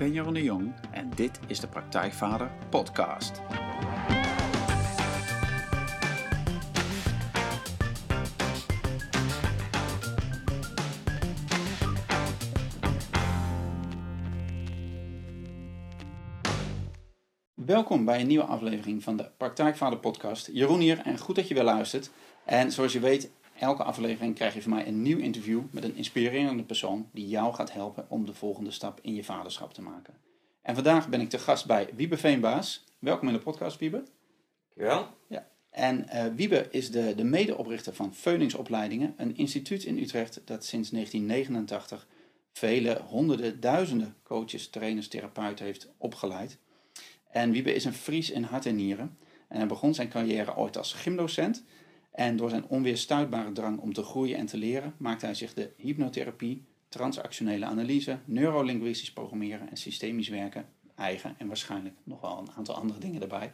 Ben Jeroen de Jong en dit is de Praktijkvader Podcast. Welkom bij een nieuwe aflevering van de Praktijkvader Podcast. Jeroen hier en goed dat je weer luistert. En zoals je weet, elke aflevering krijg je van mij een nieuw interview met een inspirerende persoon die jou gaat helpen om de volgende stap in je vaderschap te maken. En vandaag ben ik te gast bij Wiebe Veenbaas. Welkom in de podcast, Wiebe. Dankjewel. Ja. En uh, Wiebe is de, de medeoprichter van Veuningsopleidingen, een instituut in Utrecht dat sinds 1989 vele honderden, duizenden coaches, trainers, therapeuten heeft opgeleid. En Wiebe is een Fries in hart en nieren. En hij begon zijn carrière ooit als gymdocent. En door zijn onweerstuitbare drang om te groeien en te leren, maakte hij zich de hypnotherapie, transactionele analyse, neurolinguistisch programmeren en systemisch werken eigen. En waarschijnlijk nog wel een aantal andere dingen erbij.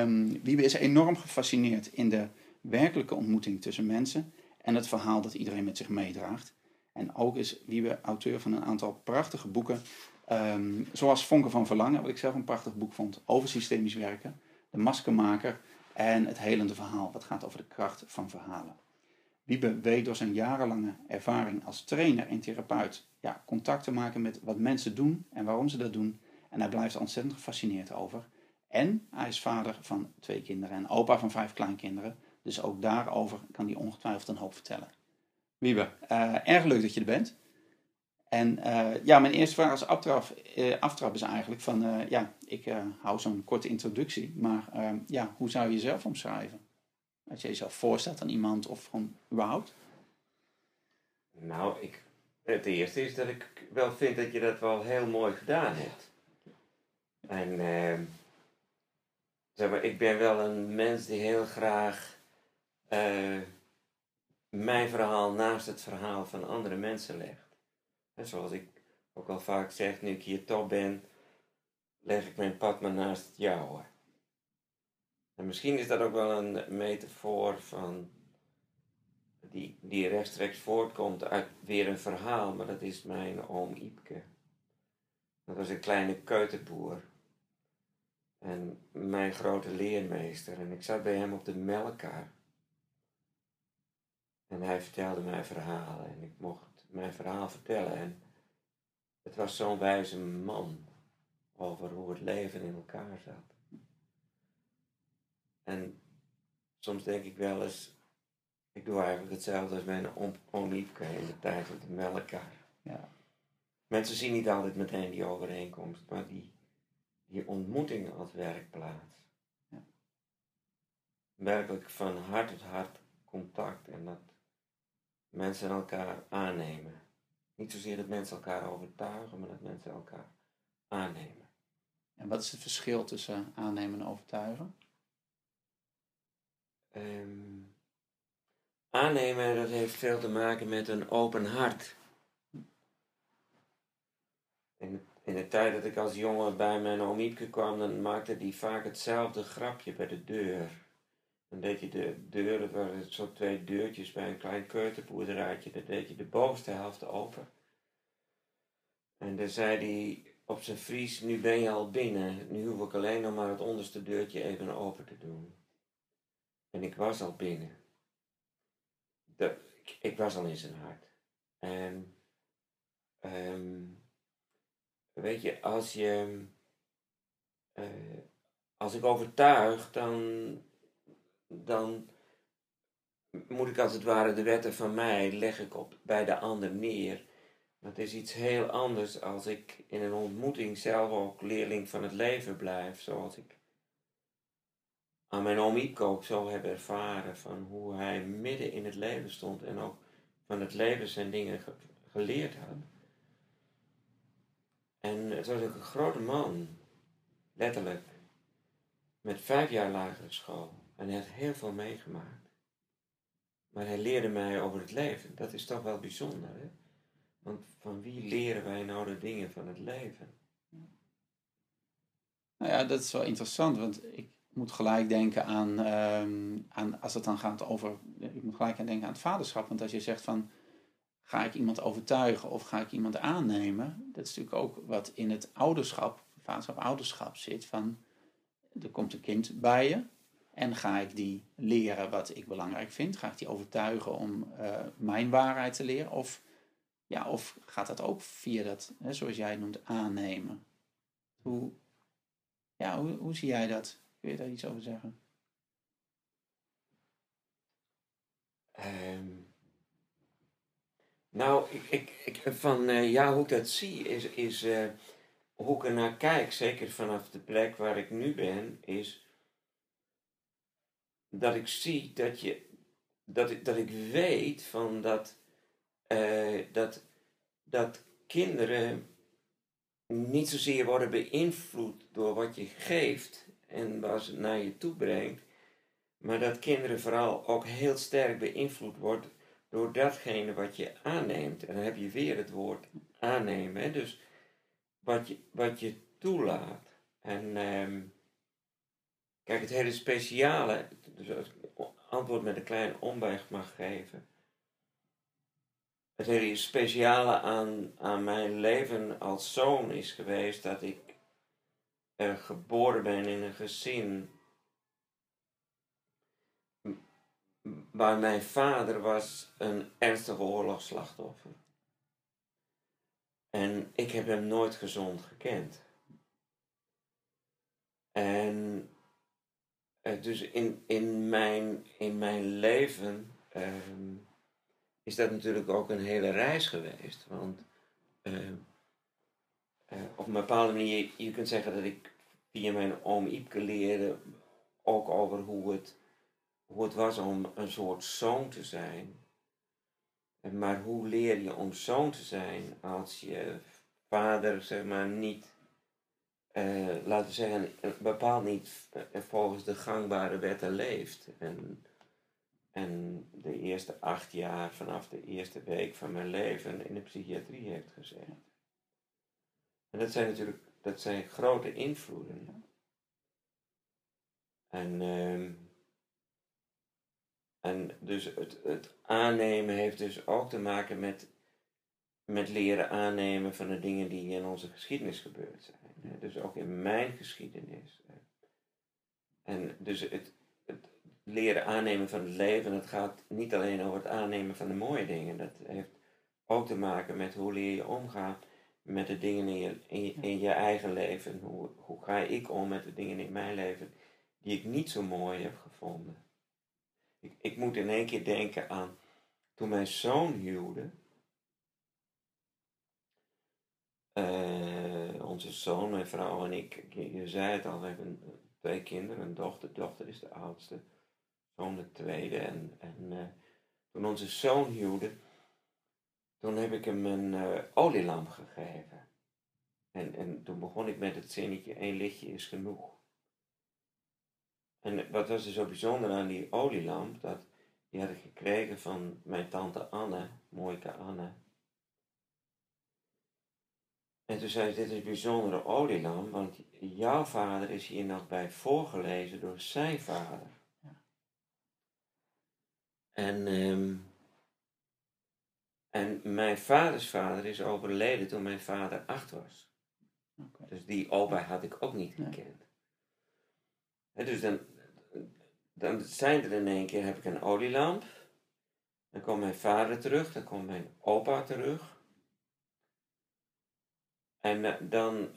Um, Wiebe is enorm gefascineerd in de werkelijke ontmoeting tussen mensen en het verhaal dat iedereen met zich meedraagt. En ook is Wiebe auteur van een aantal prachtige boeken Um, zoals Vonken van Verlangen, wat ik zelf een prachtig boek vond over systemisch werken. De maskenmaker en het helende verhaal, wat gaat over de kracht van verhalen. Wiebe weet door zijn jarenlange ervaring als trainer en therapeut ja, contact te maken met wat mensen doen en waarom ze dat doen. En hij blijft er ontzettend gefascineerd over. En hij is vader van twee kinderen en opa van vijf kleinkinderen. Dus ook daarover kan hij ongetwijfeld een hoop vertellen. Wiebe, uh, erg leuk dat je er bent. En uh, ja, mijn eerste vraag als aftrap, uh, aftrap is eigenlijk van, uh, ja, ik hou zo'n korte introductie, maar ja, hoe zou je jezelf omschrijven? Als je jezelf voorstelt aan iemand of gewoon überhaupt? Nou, ik, het eerste is dat ik wel vind dat je dat wel heel mooi gedaan hebt. En ehm, zeg maar, ik ben wel een mens die heel graag mijn verhaal naast het verhaal van andere mensen legt. En zoals ik ook al vaak zeg, nu ik hier toch ben, leg ik mijn pad maar naast jouwe. En misschien is dat ook wel een metafoor van die, die rechtstreeks voortkomt uit weer een verhaal, maar dat is mijn oom Iepke. Dat was een kleine keuterboer. En mijn grote leermeester. En ik zat bij hem op de melkkar. En hij vertelde mij verhalen en ik mocht mijn verhaal vertellen. En het was zo'n wijze man over hoe het leven in elkaar zat. En soms denk ik wel eens, ik doe eigenlijk hetzelfde als mijn oom in de tijd van de melkkar. Ja. Mensen zien niet altijd meteen die overeenkomst, maar die, die ontmoeting als werkplaats. Ja. Werkelijk van hart tot hart contact en dat mensen elkaar aannemen. Niet zozeer dat mensen elkaar overtuigen, maar dat mensen elkaar aannemen. En wat is het verschil tussen aannemen en overtuigen? Um, aannemen, dat heeft veel te maken met een open hart. In de, in de tijd dat ik als jongen bij mijn oom kwam, dan maakte die vaak hetzelfde grapje bij de deur. Dan deed je de deur, het waren zo twee deurtjes bij een klein keuterboerderijtje, dan deed je de bovenste helft open. En dan zei hij op zijn Fries, nu ben je al binnen, nu hoef ik alleen nog maar het onderste deurtje even open te doen. En ik was al binnen. Ik, ik, was al in zijn hart. En um, weet je, als je, uh, als ik overtuig, dan dan moet ik als het ware de wetten van mij leg ik op bij de ander neer. Dat is iets heel anders als ik in een ontmoeting zelf ook leerling van het leven blijf, zoals ik aan mijn oom ook zo heb ervaren van hoe hij midden in het leven stond en ook van het leven zijn dingen geleerd had. En het was ook een grote man, letterlijk, met vijf jaar lagere school. En hij heeft heel veel meegemaakt. Maar hij leerde mij over het leven. Dat is toch wel bijzonder, hè? Want van wie leren wij nou de dingen van het leven? Nou ja, dat is wel interessant, want ik moet gelijk denken aan, um, aan als het dan gaat over, ik moet gelijk aan denken aan het vaderschap. Want als je zegt van, ga ik iemand overtuigen of ga ik iemand aannemen? Dat is natuurlijk ook wat in het ouderschap, vaderschap, ouderschap zit. Van, er komt een kind bij je en ga ik die leren wat ik belangrijk vind? Ga ik die overtuigen om uh, mijn waarheid te leren? Of, ja, of gaat dat ook via dat, hè, zoals jij het noemt, aannemen? Hoe, ja, hoe, zie jij dat? Kun je daar iets over zeggen? Um, nou, ik, ik, ik, van uh, ja, hoe ik dat zie, is, is uh, hoe ik er naar kijk, zeker vanaf de plek waar ik nu ben, is dat ik zie dat je, dat ik, dat ik weet van dat, uh, dat, dat kinderen niet zozeer worden beïnvloed door wat je geeft en waar ze naar je toe brengt, maar dat kinderen vooral ook heel sterk beïnvloed worden door datgene wat je aanneemt. En dan heb je weer het woord aannemen. Hè? Dus wat je, wat je toelaat. En um, kijk, het hele speciale, dus ik antwoord met een klein omweg mag geven. Het hele speciale aan, aan mijn leven als zoon is geweest dat ik geboren ben in een gezin waar mijn vader was een ernstig oorlogsslachtoffer. En ik heb hem nooit gezond gekend. En uh, dus in, in, mijn, in mijn leven uh, is dat natuurlijk ook een hele reis geweest. Want uh, op een bepaalde manier, je kunt zeggen dat ik via mijn oom Iepke leerde ook over hoe het hoe het was om een soort zoon te zijn. Maar hoe leer je om zoon te zijn als je vader, zeg maar, niet, uh, laten we zeggen, bepaald niet eh, volgens de gangbare wetten leeft. En, en de eerste acht jaar vanaf de eerste week van mijn leven in de psychiatrie heeft gezet. En dat zijn natuurlijk dat zijn grote invloeden. En uh, en dus het, het aannemen heeft dus ook te maken met, met leren aannemen van de dingen die in onze geschiedenis gebeurd zijn. Dus ook in mijn geschiedenis. En dus het, het leren aannemen van het leven, het gaat niet alleen over het aannemen van de mooie dingen. Dat heeft ook te maken met hoe leer je omgaan met de dingen in je, in je, eigen leven. Hoe, hoe ga ik om met de dingen in mijn leven die ik niet zo mooi heb gevonden. Ik, ik moet in één keer denken aan toen mijn zoon huwde. Uh, onze zoon, mijn vrouw en ik, je zei het al, we hebben twee kinderen, een dochter. De dochter is de oudste, zoon de tweede. En, en uh, toen onze zoon huwde, toen heb ik hem een uh, olielamp gegeven. En, en toen begon ik met het zinnetje, één lichtje is genoeg. En wat was er zo bijzonder aan die olielamp? Dat die had ik gekregen van mijn tante Anne, mooike Anne. En toen zei ze, dit is een bijzondere olielamp, want jouw vader is hier nog bij voorgelezen door zijn vader. Ja. En, um, en mijn vaders vader is overleden toen mijn vader acht was. Okay. Dus die opa had ik ook niet gekend. Nee. dus dan, dan zijn er in één keer, heb ik een olielamp. Dan komt mijn vader terug, dan komt mijn opa terug. En eh, dan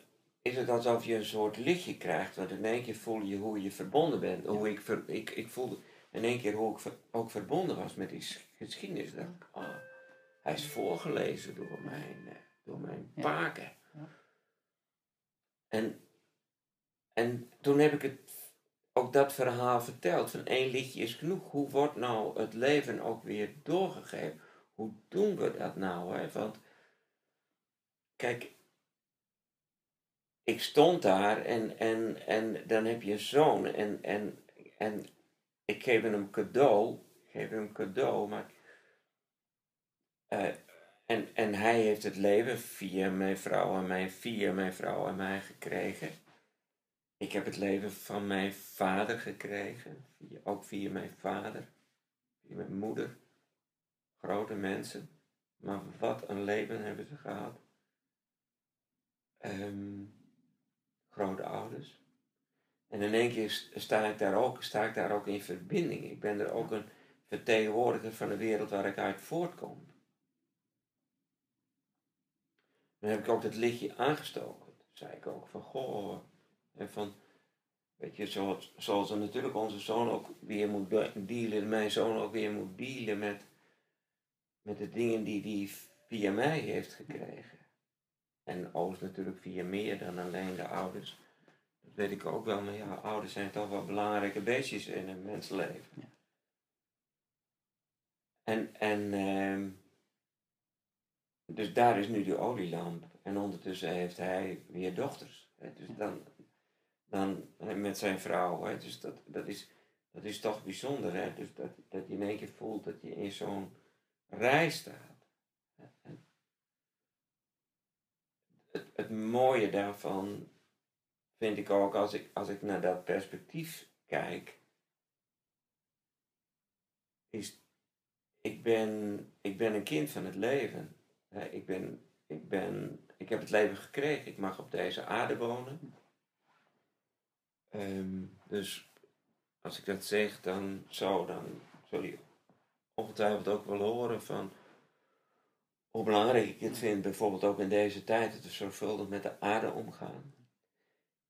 is het alsof je een soort lichtje krijgt, want in één keer voel je hoe je verbonden bent. Hoe ik, ver, ik, ik voelde in één keer hoe ik ook verbonden was met die geschiedenis. Dat, oh, hij is voorgelezen door mijn, eh, door mijn paken. En, en toen heb ik het ook dat verhaal vertelt. Van één liedje is genoeg. Hoe wordt nou het leven ook weer doorgegeven? Hoe doen we dat nou? Hè? Want kijk, ik stond daar en, en, en dan heb je een zoon en, en, en ik geef hem cadeau. Ik geef hem cadeau, maar. Uh, en, en hij heeft het leven via mijn vrouw en mij, via mijn vrouw en mij gekregen. Ik heb het leven van mijn vader gekregen, ook via mijn vader, via mijn moeder, grote mensen. Maar wat een leven hebben ze gehad. Ehm, grote ouders. En in één keer sta ik, daar ook, sta ik daar ook in verbinding. Ik ben er ook een vertegenwoordiger van de wereld waar ik uit voortkom. Dan heb ik ook dat lichtje aangestoken. Toen zei ik ook van, goh, en van, weet je, zoals, zoals er natuurlijk onze zoon ook weer moet dealen, mijn zoon ook weer moet dealen met, met de dingen die hij via mij heeft gekregen. En Oost natuurlijk via meer dan alleen de ouders. Dat weet ik ook wel, maar ja, ouders zijn toch wel belangrijke beestjes in een mensenleven. Ja. En, en ehm, dus daar is nu die olielamp. En ondertussen heeft hij weer dochters. Hè? Dus dan, dan met zijn vrouw. Hè? Dus dat, dat, is, dat is toch bijzonder. Hè? Dus dat, dat je in één keer voelt dat je in zo'n rij staat. Het, het mooie daarvan vind ik ook als ik, als ik naar dat perspectief kijk. Is, ik ben, ik ben een kind van het leven ik, ben, ik, ben, ik heb het leven gekregen. Ik mag op deze aarde wonen. Ehm, dus als ik dat zeg, dan zou dan je ongetwijfeld ook wel horen van hoe belangrijk ik het vind, bijvoorbeeld ook in deze tijd, dat we zorgvuldig met de aarde omgaan.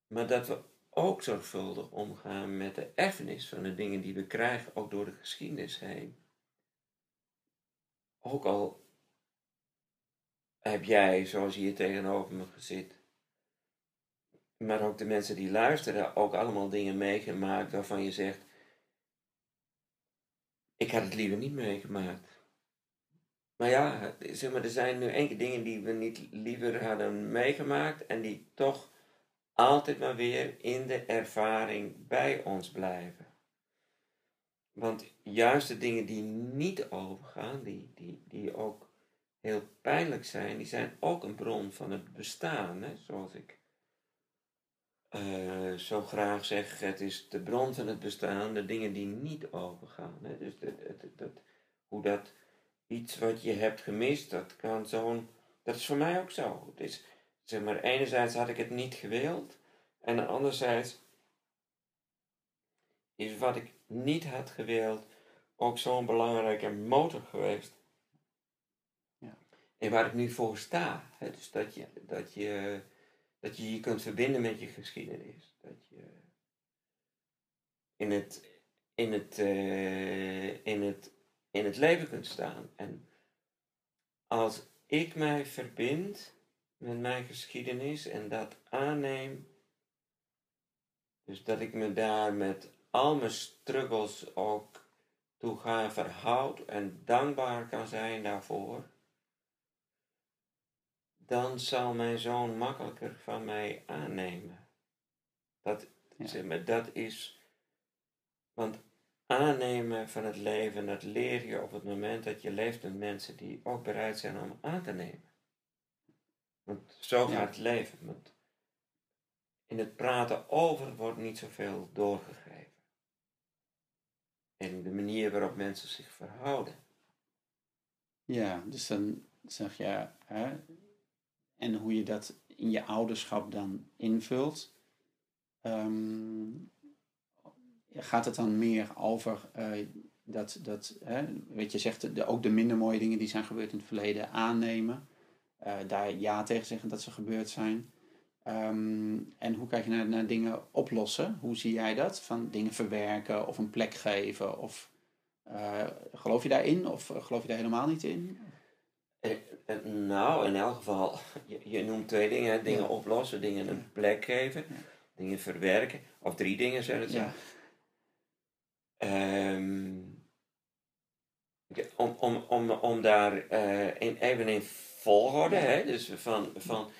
Maar dat we ook zorgvuldig omgaan met de erfenis van de dingen die we krijgen, ook door de geschiedenis heen. Ook al heb jij, zoals hier tegenover me zit, maar ook de mensen die luisteren, ook allemaal dingen meegemaakt waarvan je zegt, ik had het liever niet meegemaakt. Maar ja, zeg maar, er zijn nu enkele dingen die we niet liever hadden meegemaakt en die toch altijd maar weer in de ervaring bij ons blijven. Want juist de dingen die niet overgaan, die, die, die ook heel pijnlijk zijn, die zijn ook een bron van het bestaan. Hè? Zoals ik uh, zo graag zeg, het is de bron van het bestaan, de dingen die niet overgaan. Hè? Dus dat, hoe dat iets wat je hebt gemist, dat kan zo'n. Dat is voor mij ook zo. Het is, zeg maar, enerzijds had ik het niet gewild, en anderzijds is wat ik niet had gewild ook zo'n belangrijke motor geweest en waar ik nu voor sta. Hè, dus dat je, dat, je, dat je je kunt verbinden met je geschiedenis. Dat je in het, in het, uh, in het, in het leven kunt staan. En als ik mij verbind met mijn geschiedenis en dat aanneem, dus dat ik me daar met al mijn struggles ook toe ga verhoud en dankbaar kan zijn daarvoor dan zal mijn zoon makkelijker van mij aannemen. Dat, zeg maar, dat is, want aannemen van het leven, dat leer je op het moment dat je leeft met mensen die ook bereid zijn om aan te nemen. Want zo gaat het leven. Want in het praten over wordt niet zoveel doorgegeven. En de manier waarop mensen zich verhouden. Ja, dus dan zeg je, hè, en hoe je dat in je ouderschap dan invult. Ehm, gaat het dan meer over uh, dat, dat hè, weet je zegt, de, ook de minder mooie dingen die zijn gebeurd in het verleden aannemen. Uh, daar ja tegen zeggen dat ze gebeurd zijn. Ehm, en hoe kijk je naar, naar dingen oplossen? Hoe zie jij dat? Van dingen verwerken of een plek geven? Of uh, geloof je daarin of geloof je daar helemaal niet in? Nou, in elk geval, je, je noemt twee dingen. Dingen oplossen, dingen een plek geven, dingen verwerken. Of drie dingen, zou het zijn. Um, om, om, om, om daar uh, in, even in volgorde, hè, dus van, van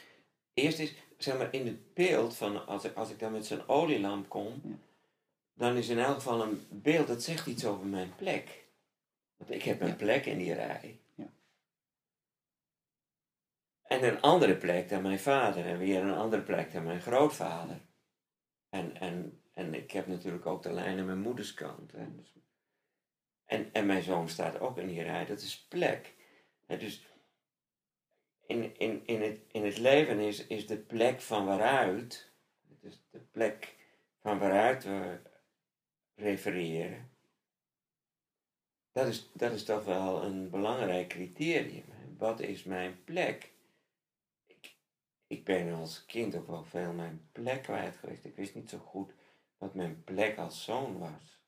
eerst is, zeg maar, in het beeld van als ik, als ik dan met zo'n olielamp kom, dan is in elk geval een beeld dat zegt iets over mijn plek. Want ik heb een plek in die rij. En een andere plek dan mijn vader. En weer een andere plek dan mijn grootvader. En, en, en ik heb natuurlijk ook de lijn aan mijn moeders kant. Dus, en, en mijn zoon staat ook in die rij. Dat is plek. dus in, in, in, het, in het leven is, is de plek van waaruit, dus de plek van waaruit we refereren, dat is, dat is toch wel een belangrijk criterium. Wat is mijn plek? Ik, ik ben als kind ook wel veel mijn plek kwijt geweest. Ik wist niet zo goed wat mijn plek als zoon was.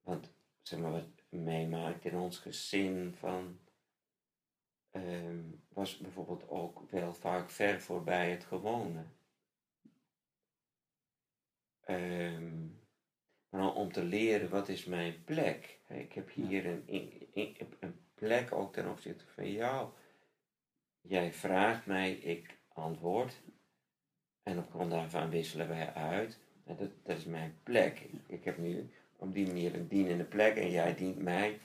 Want zeg maar, wat meemaakt in ons gezin van. ehm, was bijvoorbeeld ook wel vaak ver voorbij het gewone. Ehm, maar om te leren wat is mijn plek. Ik heb hier een, in- een plek ook ten opzichte van jou. Jij vraagt mij, ik antwoord. En op grond daarvan wisselen wij uit. En dat, dat is mijn plek. Ik, ik heb nu op die manier een dienende plek en jij dient mij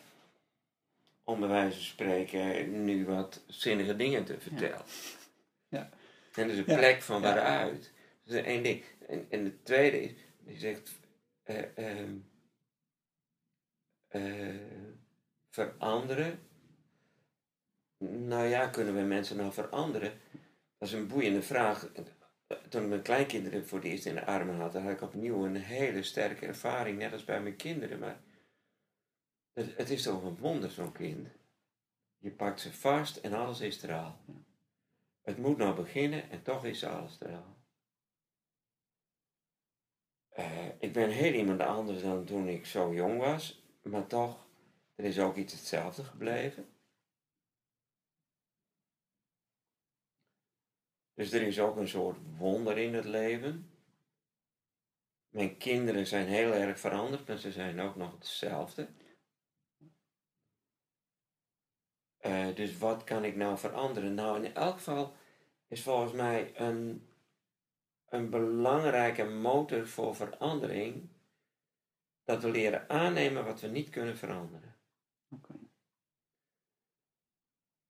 om bij wijze van spreken nu wat zinnige dingen te vertellen. Ja. En dus een Ja. plek van Ja. waaruit. Dat is één ding. En, en het tweede is, die zegt, eh, ehm, eh, veranderen. Nou ja, kunnen we mensen nou veranderen? Dat is een boeiende vraag. Toen ik mijn kleinkinderen voor het eerst in de armen had, had ik opnieuw een hele sterke ervaring, net als bij mijn kinderen. Maar het, het is toch een wonder, zo'n kind. Je pakt ze vast en alles is er al. Het moet nou beginnen en toch is alles er al. Eh, ik ben heel iemand anders dan toen ik zo jong was, maar toch, er is ook iets hetzelfde gebleven. Dus er is ook een soort wonder in het leven. Mijn kinderen zijn heel erg veranderd, maar ze zijn ook nog hetzelfde. Eh, dus wat kan ik nou veranderen? Nou, in elk geval is volgens mij een, een belangrijke motor voor verandering dat we leren aannemen wat we niet kunnen veranderen. Oké.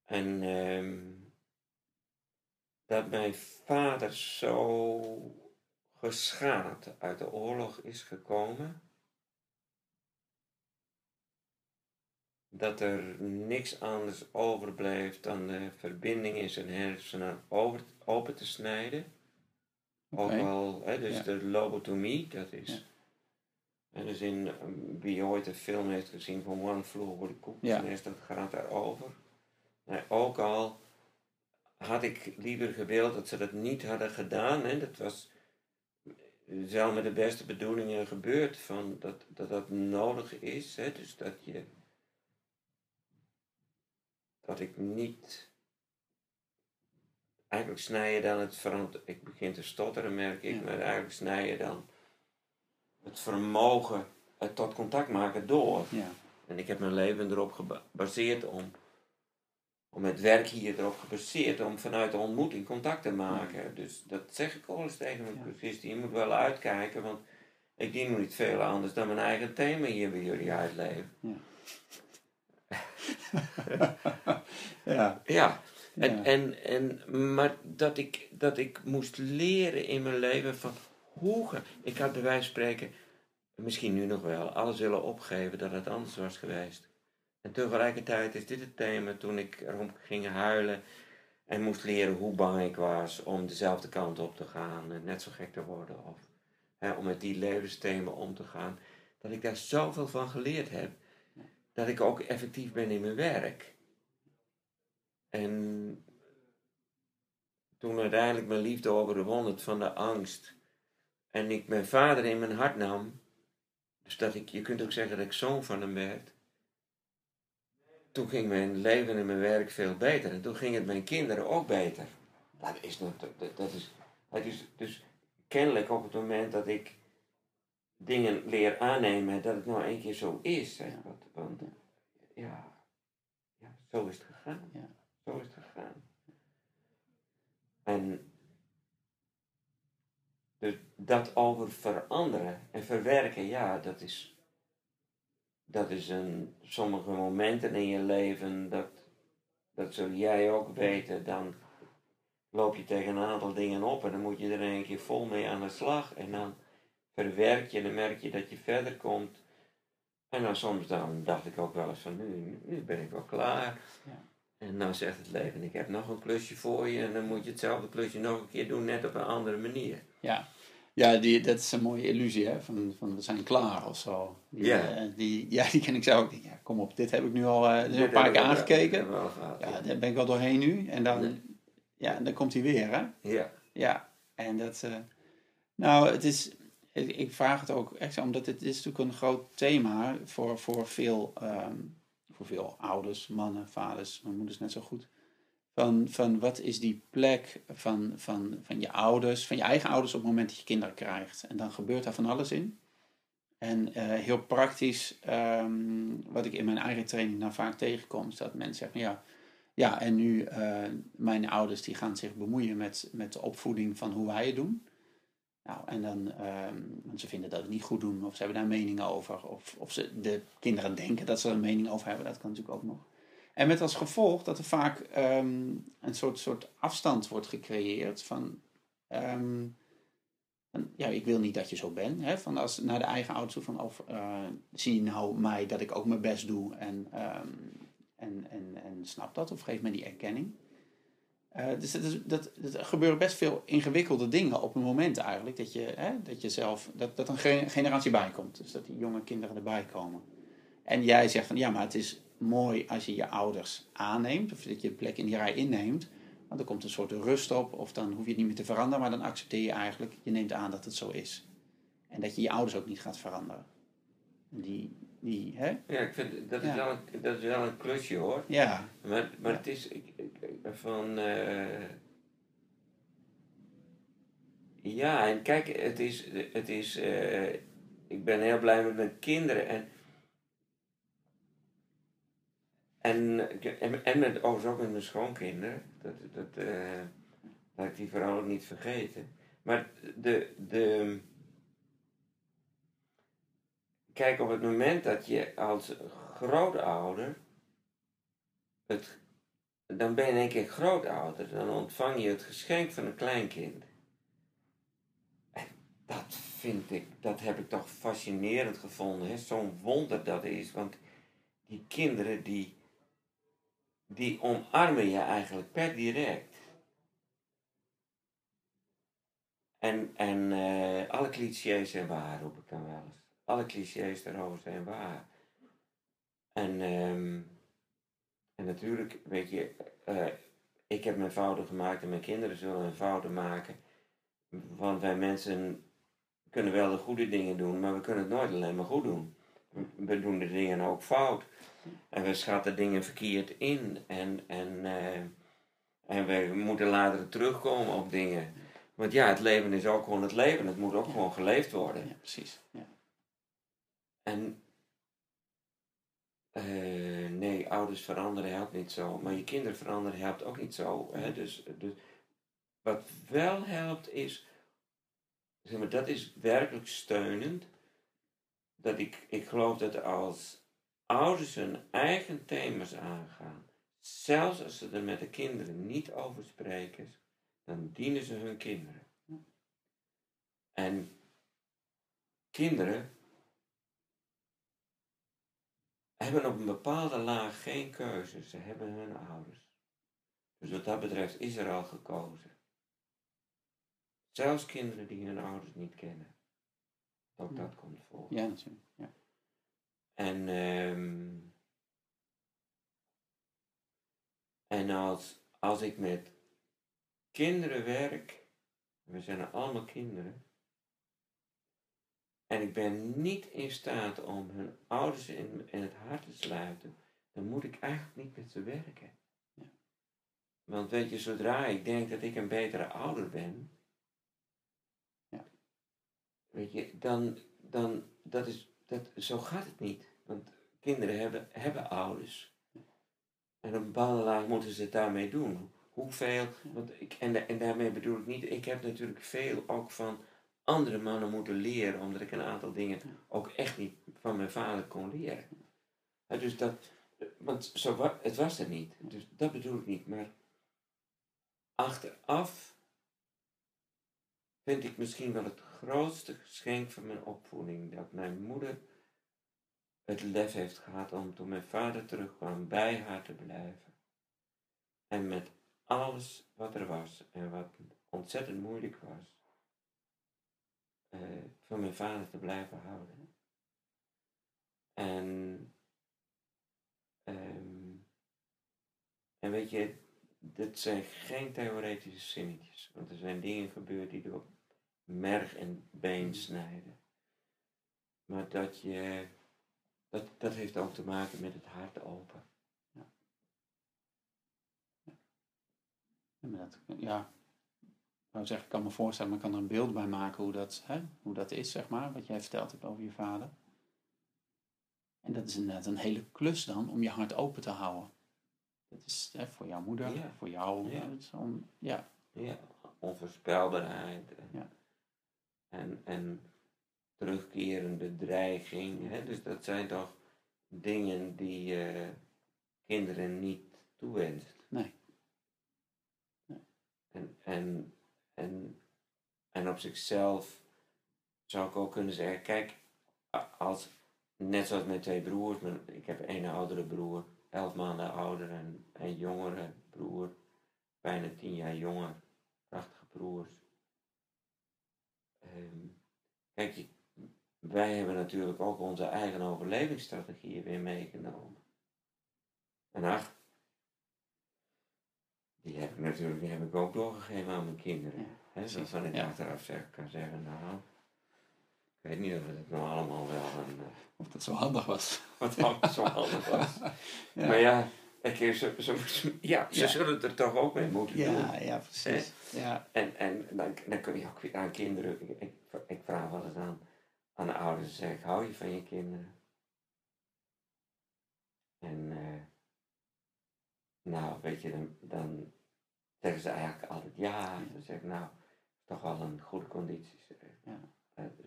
En ehm, dat mijn vader zo geschaad uit de oorlog is gekomen. Dat er niks anders overbleef dan de verbinding in zijn hersenen over, open te snijden. Ook Oké. al, hè, dus Ja. de lobotomie, dat is. Ja. En dus in, eh, wie ooit een film heeft gezien van One Flew Over the Cuckoo's Ja. Nest, dat gaat daarover. Nee, ook al had ik liever gewild dat ze dat niet hadden gedaan. Hè, dat was zelf met de beste bedoelingen gebeurd, van dat, dat dat nodig is. Hè, dus dat je. Dat ik niet. Eigenlijk snij je dan het verant... Ik begin te stotteren, merk ik, Ja. maar eigenlijk snij je dan het vermogen eh, tot contact maken door. Ja. En ik heb mijn leven erop gebaseerd om, om het werk hier erop gebaseerd om vanuit de ontmoeting contact te maken. Dus dat zeg ik al eens tegen mijn Ja. cursisten. Je moet wel uitkijken, want ik dien niet veel anders dan mijn eigen thema hier bij jullie uitleven. ja. Ja, en, Ja. en, en, maar dat ik, dat ik moest leren in mijn leven van hoe... ga- Ik had bij wijze van spreken, misschien nu nog wel, alles willen opgeven dat het anders was geweest. En tegelijkertijd is dit het thema toen ik erom ging huilen en moest leren hoe bang ik was om dezelfde kant op te gaan en net zo gek te worden of hè, om met die levensthema om te gaan. Dat ik daar zoveel van geleerd heb, dat ik ook effectief ben in mijn werk. En toen uiteindelijk mijn liefde overwon het van de angst. En ik mijn vader in mijn hart nam. Dus dat ik, je kunt ook zeggen dat ik zoon van hem werd. Toen ging mijn leven en mijn werk veel beter. En toen ging het mijn kinderen ook beter. Dat is, nog- dat, dat is, het is dus kennelijk op het moment dat ik dingen leer aannemen, dat het nou een keer zo is. Hè? Ja. Want, want ja, ja, zo is het gegaan. Ja. Zo is het gegaan. En dus dat over veranderen en verwerken, ja, dat is, dat is een, sommige momenten in je leven, dat, dat zul jij ook weten, dan loop je tegen een aantal dingen op en dan moet je er een keer vol mee aan de slag en dan verwerk je en dan merk je dat je verder komt. En dan soms dan dacht ik ook wel eens van nu, nu ben ik wel klaar. Ja. En nou zegt het leven, ik heb nog een klusje voor je en dan moet je hetzelfde klusje nog een keer doen, net op een andere manier. Ja, ja die, dat is een mooie illusie, hè? Van, van we zijn klaar of zo. Die, Ja. eh, die, ja, die ken ik zo ook. Ja, kom op, dit heb ik nu al een paar keer aangekeken. gehad, Ja, ja. daar ben ik wel doorheen nu. En dan, Nee. ja, dan komt hij weer, hè? Ja. Ja, en dat... eh, nou, het is... Ik, ik vraag het ook echt zo, omdat het is natuurlijk een groot thema voor, voor, veel, ehm, voor veel ouders, mannen, vaders, mijn moeders net zo goed. Van, van wat is die plek van, van, van je ouders, van je eigen ouders op het moment dat je kinderen krijgt. En dan gebeurt daar van alles in. En eh, heel praktisch, ehm, wat ik in mijn eigen training nou vaak tegenkom, is dat mensen zeggen, ja, ja en nu eh, mijn ouders die gaan zich bemoeien met, met de opvoeding van hoe wij het doen. Nou, en dan, ehm, want ze vinden dat we het niet goed doen, of ze hebben daar meningen over, of, of ze, de kinderen denken dat ze er een mening over hebben, dat kan natuurlijk ook nog. En met als gevolg dat er vaak ehm, een soort, soort afstand wordt gecreëerd van, ehm, van, ja, ik wil niet dat je zo bent. Hè? Van als, naar de eigen ouders toe, van, of eh, zie nou mij dat ik ook mijn best doe en, ehm, en, en, en snap dat, of geef me die erkenning. Eh, dus dat, dat, gebeuren best veel ingewikkelde dingen op een moment eigenlijk. Dat je, hè, dat je zelf, dat, dat een ge- generatie bijkomt. Dus dat die jonge kinderen erbij komen. En jij zegt van ja, maar het is mooi als je je ouders aanneemt. Of dat je een plek in die rij inneemt. Want dan komt een soort rust op. Of dan hoef je het niet meer te veranderen. Maar dan accepteer je eigenlijk, je neemt aan dat het zo is. En dat je je ouders ook niet gaat veranderen. Die, die hè? Ja, ik vind dat is, Ja. wel een, dat is wel een klusje hoor. Ja, Maar, maar het is ik, ik, van. eh, ja, en kijk, het is. Het is eh, ik ben heel blij met mijn kinderen en. En, en, en met, overigens ook met mijn schoonkinderen. Dat, dat, eh, laat ik die vooral ook niet vergeten. Maar de, de. Kijk, op het moment dat je als grootouder. Het dan ben je in één keer grootouder. Dan ontvang je het geschenk van een kleinkind. En dat vind ik, dat heb ik toch fascinerend gevonden. Zo'n wonder dat is. Want die kinderen die, die omarmen je eigenlijk per direct. En, en eh, alle clichés zijn waar, roep ik dan wel eens. Alle clichés daarover zijn waar. En, ehm, en natuurlijk, weet je, eh, ik heb mijn fouten gemaakt en mijn kinderen zullen hun fouten maken. Want wij mensen kunnen wel de goede dingen doen, maar we kunnen het nooit alleen maar goed doen. We doen de dingen ook fout. En we schatten dingen verkeerd in. En, en, eh, en we moeten later terugkomen op dingen. Want ja, het leven is ook gewoon het leven. Het moet ook gewoon geleefd worden. ja precies. Ja. En eh, nee, ouders veranderen helpt niet zo. Maar je kinderen veranderen helpt ook niet zo. Hè? Dus, dus wat wel helpt is, zeg maar, dat is werkelijk steunend. Dat ik, ik geloof dat als ouders hun eigen thema's aangaan, zelfs als ze er met de kinderen niet over spreken, dan dienen ze hun kinderen. En kinderen hebben op een bepaalde laag geen keuze. Ze hebben hun ouders. Dus wat dat betreft is er al gekozen. Zelfs kinderen die hun ouders niet kennen. Ook dat komt voor. ja, natuurlijk. Ja. En, ehm, en als, als ik met kinderen werk, we zijn allemaal kinderen, en ik ben niet in staat om hun ouders in, in het hart te sluiten, dan moet ik eigenlijk niet met ze werken. Ja. Want weet je, zodra ik denk dat ik een betere ouder ben, Ja. weet je, dan, dan dat is, dat, zo gaat het niet. Want kinderen hebben, hebben ouders. En op een bepaalde moeten ze het daarmee doen. Hoeveel, want ik, en, en daarmee bedoel ik niet, ik heb natuurlijk veel ook van andere mannen moeten leren, omdat ik een aantal dingen ook echt niet van mijn vader kon leren. Hè, dus dat, want zo, het was er niet. Dus dat bedoel ik niet. Maar achteraf vind ik misschien wel het grootste geschenk van mijn opvoeding dat mijn moeder het lef heeft gehad om toen mijn vader terugkwam bij haar te blijven. en met alles wat er was en wat ontzettend moeilijk was, uh, van mijn vader te blijven houden. En, um, en weet je, dit zijn geen theoretische zinnetjes, want er zijn dingen gebeurd die door merg en been mm. snijden. Maar dat je, dat, dat heeft ook te maken met het hart open. Ja. Ja, dat, ja. Nou zeg, ik kan me voorstellen, maar ik kan er een beeld bij maken hoe dat, hè, hoe dat is, zeg maar, wat jij verteld hebt over je vader. En dat is inderdaad een hele klus dan, om je hart open te houden. Dat is hè, voor jouw moeder, voor jou. Ja. ja. ja, onvoorspelbaarheid. Ja. En, en terugkerende dreiging. Hè? Dus dat zijn toch dingen die je kinderen niet toewenst. Nee. nee. En, en, en, en op zichzelf zou ik ook kunnen zeggen, kijk, als, net zoals mijn twee broers, ik heb een oudere broer, elf maanden ouder en een jongere broer, bijna tien jaar jonger, prachtige broers. Um, kijk, wij hebben natuurlijk ook onze eigen overlevingsstrategieën weer meegenomen. En ach, die heb ik natuurlijk die heb ik ook doorgegeven aan mijn kinderen. Ja, He, waarvan ik ja. achteraf zeg, kan zeggen, nou, ik weet niet of het nou allemaal wel een... Uh, of dat zo handig was. Wat zo handig was. ja. Maar ja, ik, ze, ze, ja, ze zullen het er toch ook mee moeten ja, doen. Ja, precies. Ja. En, en dan, dan kun je ook weer aan kinderen... Ik, ik, vraag wel eens aan aan de ouders zeg hou je van je kinderen? En uh, nou, weet je, dan, dan zeggen ze eigenlijk altijd ja. Dan zeg ik, nou, toch wel een goede conditie. Ja. Uh, dus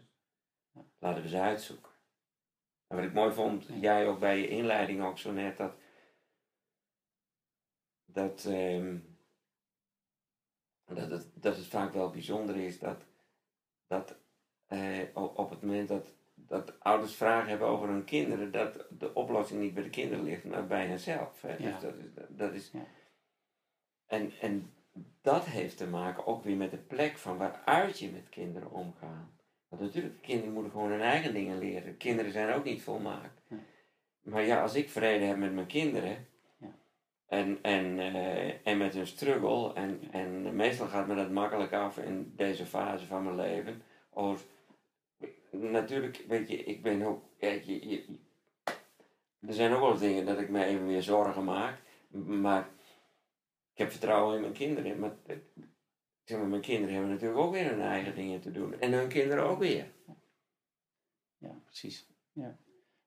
ja. laten we ze uitzoeken. En wat ik mooi vond, jij ook bij je inleiding ook zo net, dat, dat, um, dat, het, dat het vaak wel bijzonder is dat, dat eh, op het moment dat, dat ouders vragen hebben over hun kinderen, dat de oplossing niet bij de kinderen ligt, maar bij henzelf. Hè? Dus dat is. Dat is ja. en, en dat heeft te maken ook weer met de plek van waaruit je met kinderen omgaat. Want natuurlijk, kinderen moeten gewoon hun eigen dingen leren. Kinderen zijn ook niet volmaakt. Maar ja, als ik vrede heb met mijn kinderen, en, en, uh, en met hun struggle. En, en meestal gaat me dat makkelijk af in deze fase van mijn leven. Of natuurlijk, weet je, ik ben ook, je, er zijn ook wel dingen dat ik me even weer zorgen maak, maar ik heb vertrouwen in mijn kinderen. Maar, zeg maar mijn kinderen hebben natuurlijk ook weer hun eigen dingen te doen. En hun kinderen ook weer. Ja, precies. Ja.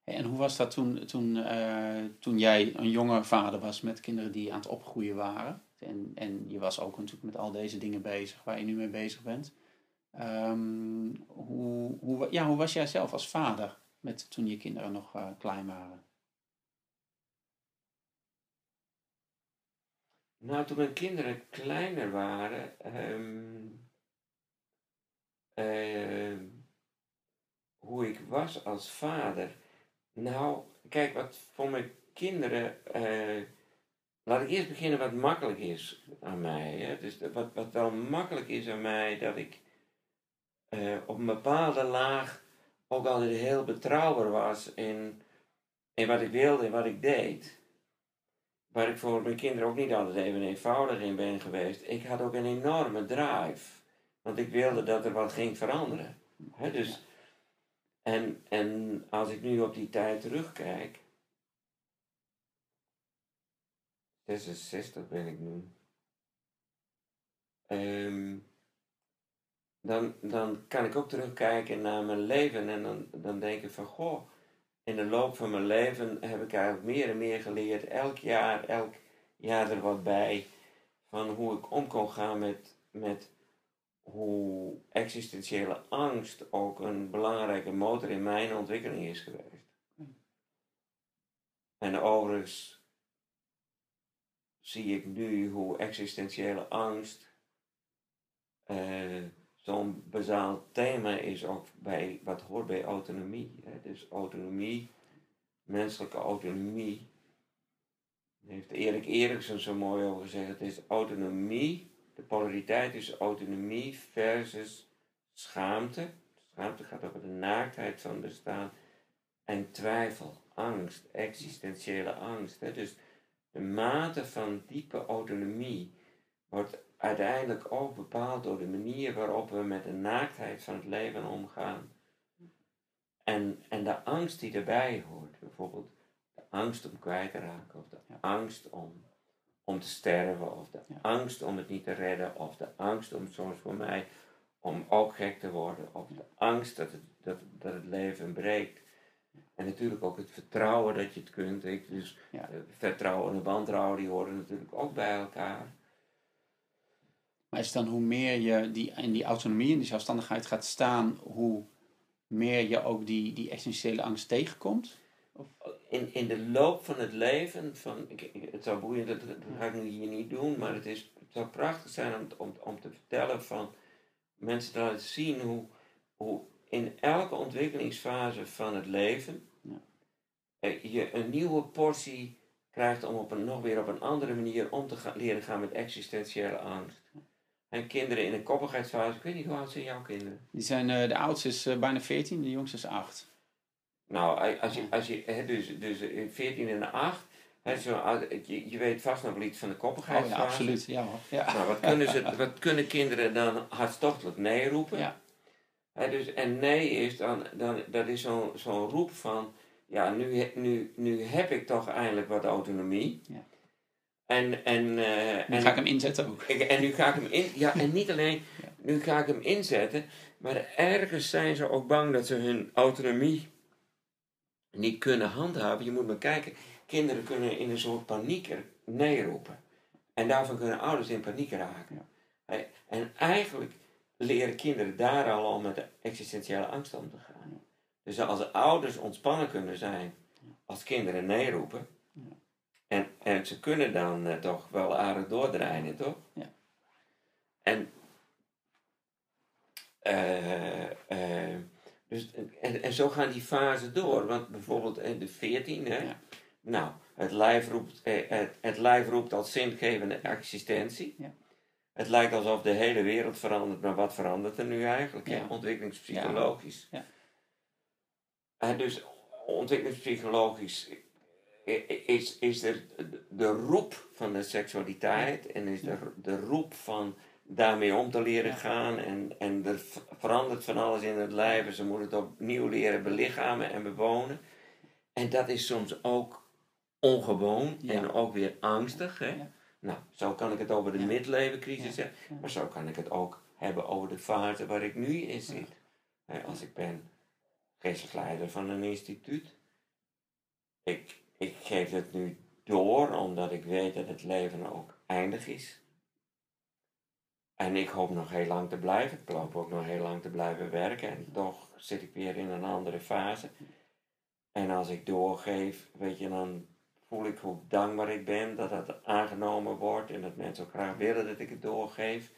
En hoe was dat toen, toen, uh, toen jij een jonge vader was met kinderen die aan het opgroeien waren? En, en je was ook natuurlijk met al deze dingen bezig waar je nu mee bezig bent. Um, hoe, hoe, ja, hoe was jij zelf als vader met, toen je kinderen nog uh, klein waren? Nou, toen mijn kinderen kleiner waren, um, uh, hoe ik was als vader. Nou, kijk, wat voor mijn kinderen. Uh, laat ik eerst beginnen wat makkelijk is aan mij. Hè? Dus wat, wat wel makkelijk is aan mij, dat ik uh, op een bepaalde laag ook altijd heel betrouwbaar was in, in wat ik wilde en wat ik deed. Waar ik voor mijn kinderen ook niet altijd even eenvoudig in ben geweest. Ik had ook een enorme drive. Want ik wilde dat er wat ging veranderen. dus, en, en als ik nu op die tijd terugkijk. 66 ben ik nu. Um, dan, dan kan ik ook terugkijken naar mijn leven en dan, dan denk ik van goh, in de loop van mijn leven heb ik eigenlijk meer en meer geleerd, elk jaar, elk jaar er wat bij, van hoe ik om kon gaan met, met hoe existentiële angst ook een belangrijke motor in mijn ontwikkeling is geweest. En overigens zie ik nu hoe existentiële angst uh, zo'n bazaal thema is ook bij, wat hoort bij autonomie. Hè? Dus autonomie, menselijke autonomie, heeft Erik Eriksen zo mooi over gezegd. Het is autonomie, de polariteit is autonomie versus schaamte. Schaamte gaat over de naaktheid van bestaan. En twijfel, angst, existentiële angst. Hè? Dus de mate van diepe autonomie wordt uiteindelijk ook bepaald door de manier waarop we met de naaktheid van het leven omgaan. En, en de angst die erbij hoort, bijvoorbeeld de angst om kwijt te raken, of de angst om, om te sterven, of de angst om het niet te redden, of de angst om soms voor mij om ook gek te worden, of de angst dat het, dat, dat het leven breekt. En natuurlijk ook het vertrouwen dat je het kunt. Ik, dus ja. vertrouwen en wantrouwen, die horen natuurlijk ook bij elkaar. Maar is dan hoe meer je die, in die autonomie en die zelfstandigheid gaat staan, hoe meer je ook die, die essentiële angst tegenkomt? Of? In, in de loop van het leven, van, ik, het zou boeien, dat, dat ga ik hier niet doen, maar het, is, het zou prachtig zijn om, om, om te vertellen van mensen te laten zien hoe, hoe in elke ontwikkelingsfase van het leven ja. je een nieuwe portie krijgt om op een, nog weer op een andere manier om te gaan, leren gaan met existentiële angst. En kinderen in een koppigheidsfase, ik weet niet hoe oud zijn jouw kinderen? Die zijn, uh, de oudste is uh, bijna 14, de jongste is 8. Nou, als je, als je hè, dus, dus 14 en 8, hè, zo, je, je weet vast nog wel iets van de koppigheidsfase. Oh, ja, absoluut, ja Ja. Nou, wat, kunnen ze, wat kunnen kinderen dan hartstochtelijk nee roepen? Ja. Hè, dus, en nee is dan, dan dat is zo'n zo'n roep van, ja, nu, nu, nu heb ik toch eindelijk wat autonomie. Ja. En, en, uh, nu ga ik hem inzetten ook. En nu ga ik hem in, ja, en niet alleen, nu ga ik hem inzetten, maar ergens zijn ze ook bang dat ze hun autonomie niet kunnen handhaven. Je moet maar kijken, kinderen kunnen in een soort paniek neerroepen. En daarvan kunnen ouders in paniek raken. Ja. En eigenlijk leren kinderen daar al al met de existentiële angst om te gaan. Dus als ouders ontspannen kunnen zijn als kinderen neerroepen, en, en ze kunnen dan uh, toch wel aardig doordraaien, toch? Ja. En, uh, dus, en, en zo gaan die fasen door. Want bijvoorbeeld in de 14, hè, ja. nou, het lijf, roept, het, het lijf roept als zingevende existentie. Ja. Het lijkt alsof de hele wereld verandert, maar wat verandert er nu eigenlijk? Ja. Ontwikkelingspsychologisch. Ja. En dus ontwikkelingspsychologisch is, is er de roep van de seksualiteit en is er de roep van daarmee om te leren gaan en, en er verandert van alles in het lijf en ze moeten het opnieuw leren belichamen en bewonen. En dat is soms ook ongewoon en ook weer angstig. Hè? Nou, zo kan ik het over de midlevencrisis hebben, maar zo kan ik het ook hebben over de fase waar ik nu in zit. Als ik ben geestelijk van een instituut. Ik ik geef het nu door omdat ik weet dat het leven ook eindig is. En ik hoop nog heel lang te blijven. Ik hoop ook nog heel lang te blijven werken. En toch zit ik weer in een andere fase. En als ik doorgeef, weet je, dan voel ik hoe dankbaar ik ben dat het aangenomen wordt. En dat mensen ook graag willen dat ik het doorgeef.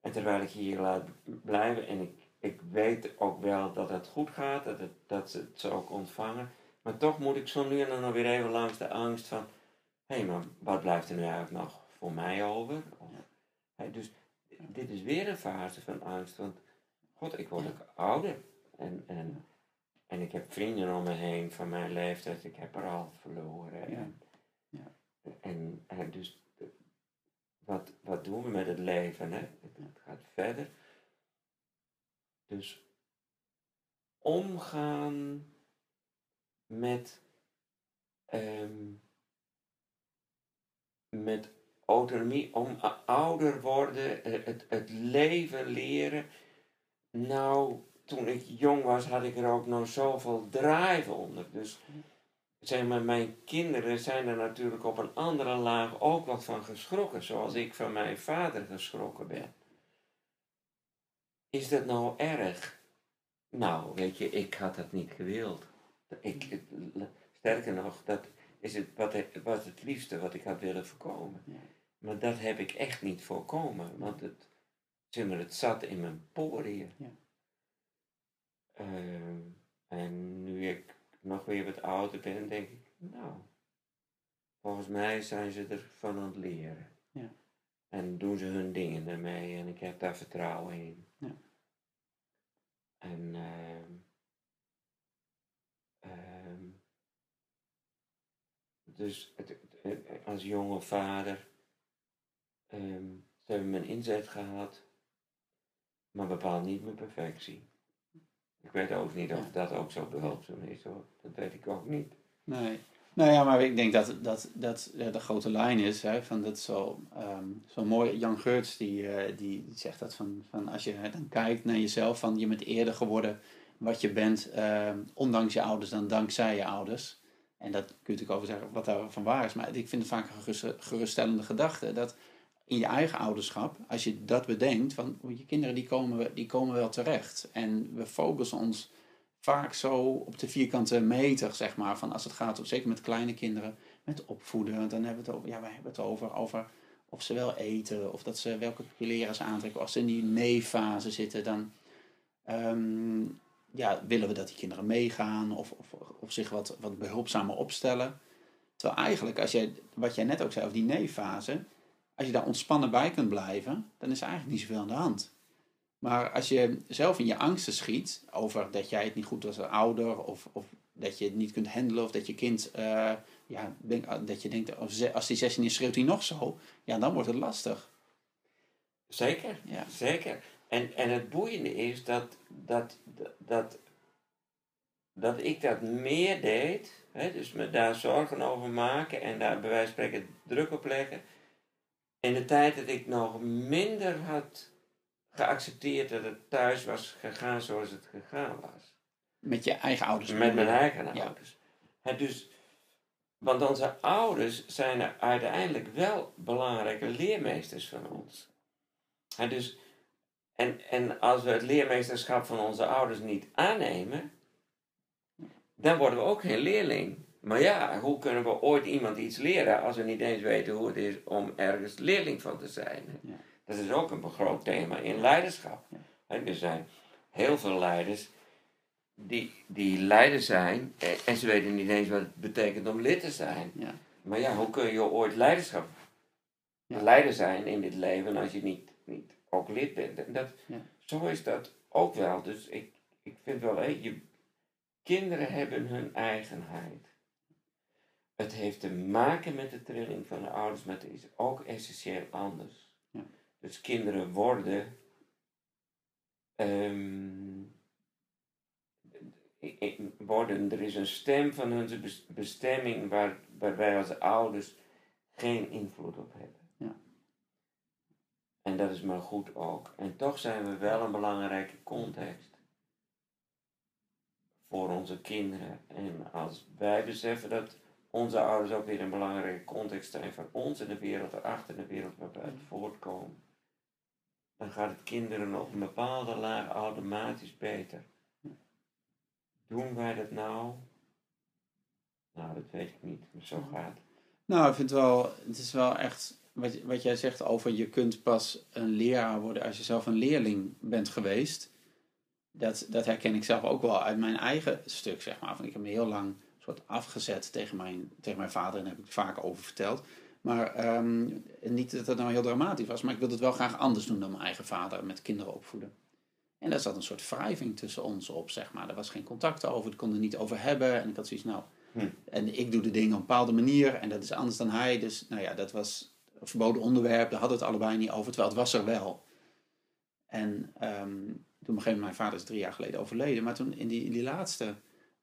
En terwijl ik hier laat blijven en ik, ik weet ook wel dat het goed gaat, dat, het, dat ze het ook ontvangen. Maar toch moet ik zo nu en dan weer even langs de angst van... Hé, hey, maar wat blijft er nu eigenlijk nog voor mij over? Dus dit is weer een fase van angst. Want, god, ik word ook ouder. En, en, en ik heb vrienden om me heen van mijn leeftijd. Ik heb er al verloren. Ja. Ja. En, en dus, wat, wat doen we met het leven? Hè? Het, het gaat verder. Dus omgaan met, um, met autonomie, om ouder worden, eh, het, het leven leren. Nou, toen ik jong was, had ik er ook nog zoveel drive onder. Dus zeg maar, mijn kinderen zijn er natuurlijk op een andere laag ook wat van geschrokken, zoals ik van mijn vader geschrokken ben. Is dat nou erg? Nou, weet je, ik had dat niet gewild. Ik, sterker nog, dat is het, wat, was het liefste wat ik had willen voorkomen. Maar dat heb ik echt niet voorkomen, want het, zeg maar, het zat in mijn poriën. Ja. Uh, en nu ik nog weer wat ouder ben, denk ik, nou, volgens mij zijn ze ervan aan het leren. Ja. En doen ze hun dingen ermee en ik heb daar vertrouwen in. Ja. En ehm, ehm, dus het- als jonge vader ehm, ze hebben mijn inzet gehad, maar bepaald niet mijn perfectie. Ik weet ook niet of dat ook zo behulpzaam is hoor. Dat weet ik ook niet. Nee. Nou ja, maar ik denk dat dat, dat ja, de grote lijn is. Hè, van dat zo, ehm, zo mooi. Jan Geurts die, eh, die, zegt dat van, van als je dan kijkt naar jezelf, van je bent eerder geworden wat je bent, ehm, ondanks je ouders dan dankzij je ouders. En dat kun je natuurlijk over zeggen wat daarvan waar is. Maar ik vind het vaak een gerust- geruststellende gedachte. Dat in je eigen ouderschap, als je dat bedenkt, van oh, je kinderen die komen, die komen wel terecht. En we focussen ons vaak zo op de vierkante meter, zeg maar. Van als het gaat, zeker met kleine kinderen, met opvoeden. Dan hebben we het over, ja, wij hebben het over, over of ze wel eten, of dat ze welke kleren ze aantrekken. Als ze in die nee-fase zitten, dan ehm, ja, willen we dat die kinderen meegaan of, of, of zich wat, wat behulpzamer opstellen. Terwijl eigenlijk, als jij, wat jij net ook zei over die nee-fase, als je daar ontspannen bij kunt blijven, dan is er eigenlijk niet zoveel aan de hand. Maar als je zelf in je angsten schiet over dat jij het niet goed doet als ouder, of, of dat je het niet kunt handelen, of dat je kind, eh, ja, denk, dat je denkt, als ze- als die 16 is, schreeuwt hij nog zo, ja, dan wordt het lastig. Zeker, Ja. zeker. En, en het boeiende is dat, dat, dat, dat ik dat meer deed, hè, dus me daar zorgen over maken en daar bij wijze van spreken druk op leggen, in de tijd dat ik nog minder had geaccepteerd dat het thuis was gegaan zoals het gegaan was. Met je eigen ouders. Met mijn eigen Ja. ouders. Hè, dus, want onze ouders zijn er uiteindelijk wel belangrijke leermeesters van ons. Hè, dus, en, en als we het leermeesterschap van onze ouders niet aannemen, dan worden we ook geen leerling. Maar ja, hoe kunnen we ooit iemand iets leren als we niet eens weten hoe het is om ergens leerling van te zijn? Ja. Dat is ook een groot thema in leiderschap. Ja. Hè, Er zijn heel veel leiders die, die leider zijn en, en ze weten niet eens wat het betekent om lid te zijn. Ja. Maar ja, hoe kun je ooit leiderschap leider zijn in dit leven als je niet, niet ook lid bent? En dat. Zo is dat ook wel. Dus ik, ik vind wel, hé, je, kinderen hebben hun eigenheid. Het heeft te maken met de trilling van de ouders, maar het is ook essentieel anders. Ja. Dus kinderen worden. ehm, worden, er is een stem van bes- bestemming waar, waar wij als ouders geen invloed op hebben. Ja. En dat is maar goed ook. En toch zijn we wel een belangrijke context voor onze kinderen. En als wij beseffen dat onze ouders ook weer een belangrijke context zijn voor ons in de wereld, erachter in de wereld waar we uit voortkomen, dan gaat het kinderen op een bepaalde laag automatisch beter. Doen wij dat nou? Nou, dat weet ik niet, maar zo gaat het. Nou, ik vind het wel, het is wel echt, wat, wat jij zegt over je kunt pas een leraar worden als je zelf een leerling bent geweest. Dat, dat herken ik zelf ook wel uit mijn eigen stuk, zeg maar. Van, ik heb me heel lang soort afgezet tegen mijn, tegen mijn vader en daar heb ik vaak over verteld. Maar ehm, niet dat het nou heel dramatisch was, maar ik wilde het wel graag anders doen dan mijn eigen vader met kinderen opvoeden. En daar zat een soort wrijving tussen ons op, zeg maar. Er was geen contact over, ik kon er niet over hebben. En ik had zoiets, nou, Hm. en ik doe de dingen op een bepaalde manier en dat is anders dan hij. Dus nou ja, dat was een verboden onderwerp, daar hadden we het allebei niet over, terwijl het was er wel. En ehm, toen op een gegeven moment, mijn vader is drie jaar geleden overleden, maar toen in die, in die laatste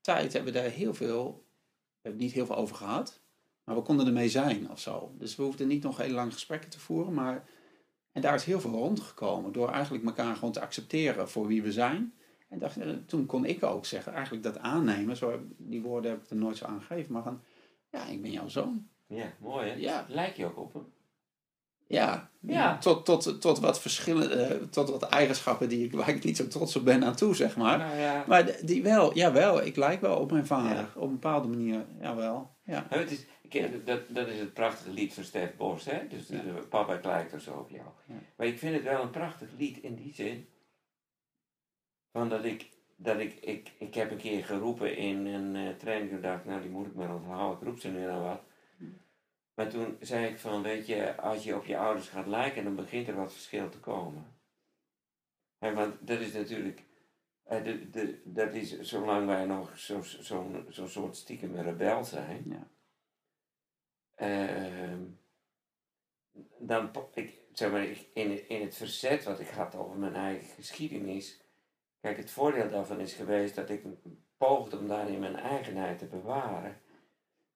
tijd hebben we daar heel veel, we hebben niet heel veel over gehad, maar we konden ermee zijn of zo. Dus we hoefden niet nog hele lange gesprekken te voeren, maar en daar is heel veel rondgekomen door eigenlijk elkaar gewoon te accepteren voor wie we zijn. En dacht, eh, toen kon ik ook zeggen, eigenlijk dat aannemen, zo, die woorden heb ik er nooit zo aangegeven, maar van, ja, ik ben jouw zoon. Ja, mooi hè? Ja. Lijk je ook op hem? Ja, Ja. Tot, tot, tot wat verschillende, eh, tot wat eigenschappen die ik, waar ik niet zo trots op ben aan toe, zeg maar. Nou ja. Maar die wel, jawel, ik lijk wel op mijn vader. Ja. Op een bepaalde manier, jawel. Ja. Nou, het is, ik dat, dat is het prachtige lied van Stef Bos, hè? Dus Ja. de- papa lijkt er zo op jou. Ja. Maar ik vind het wel een prachtig lied in die zin. Van dat ik, dat ik, ik, ik heb een keer geroepen in een eh, training en dacht, nou die moet ik maar onthouden, ik roep ze nu nou wat. Maar toen zei ik van, weet je, als je op je ouders gaat lijken, dan begint er wat verschil te komen. Want dat is natuurlijk, de, de, dat is zolang wij nog zo'n zo, zo soort stiekem rebel zijn, Ja. Ehm, dan, ik, zeg maar, in, in het verzet wat ik had over mijn eigen geschiedenis. Kijk, het voordeel daarvan is geweest dat ik poogde om daarin mijn eigenheid te bewaren.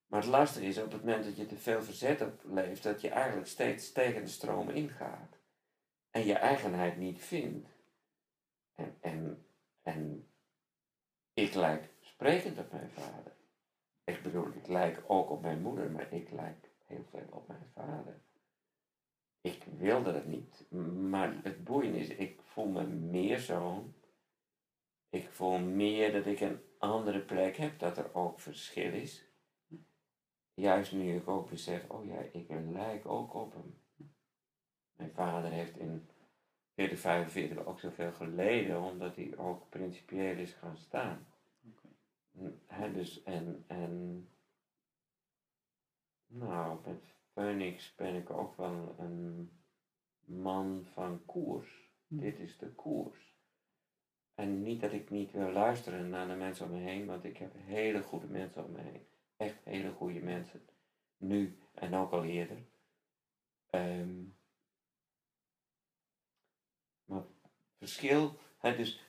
Maar het lastige is op het moment dat je te veel verzet opleeft, dat je eigenlijk steeds tegen de stroom ingaat. En je eigenheid niet vindt. En, en, en ik lijk sprekend op mijn vader. Ik bedoel, ik lijk ook op mijn moeder, maar ik lijk heel veel op mijn vader. Ik wilde het niet, maar het boeiende is, ik voel me meer zoon. Ik voel meer dat ik een andere plek heb, dat er ook verschil is. Juist nu ik ook besef, oh ja, ik lijk ook op hem. Mijn vader heeft in 4045 ook zoveel geleden, omdat hij ook principieel is gaan staan. Hè, dus en, en nou, met Phoenix ben ik ook wel een man van koers. Hm. Dit is de koers. En niet dat ik niet wil luisteren naar de mensen om me heen, want ik heb hele goede mensen om me heen. Echt hele goede mensen. Nu en ook al eerder. Ehm, maar verschil, hè, dus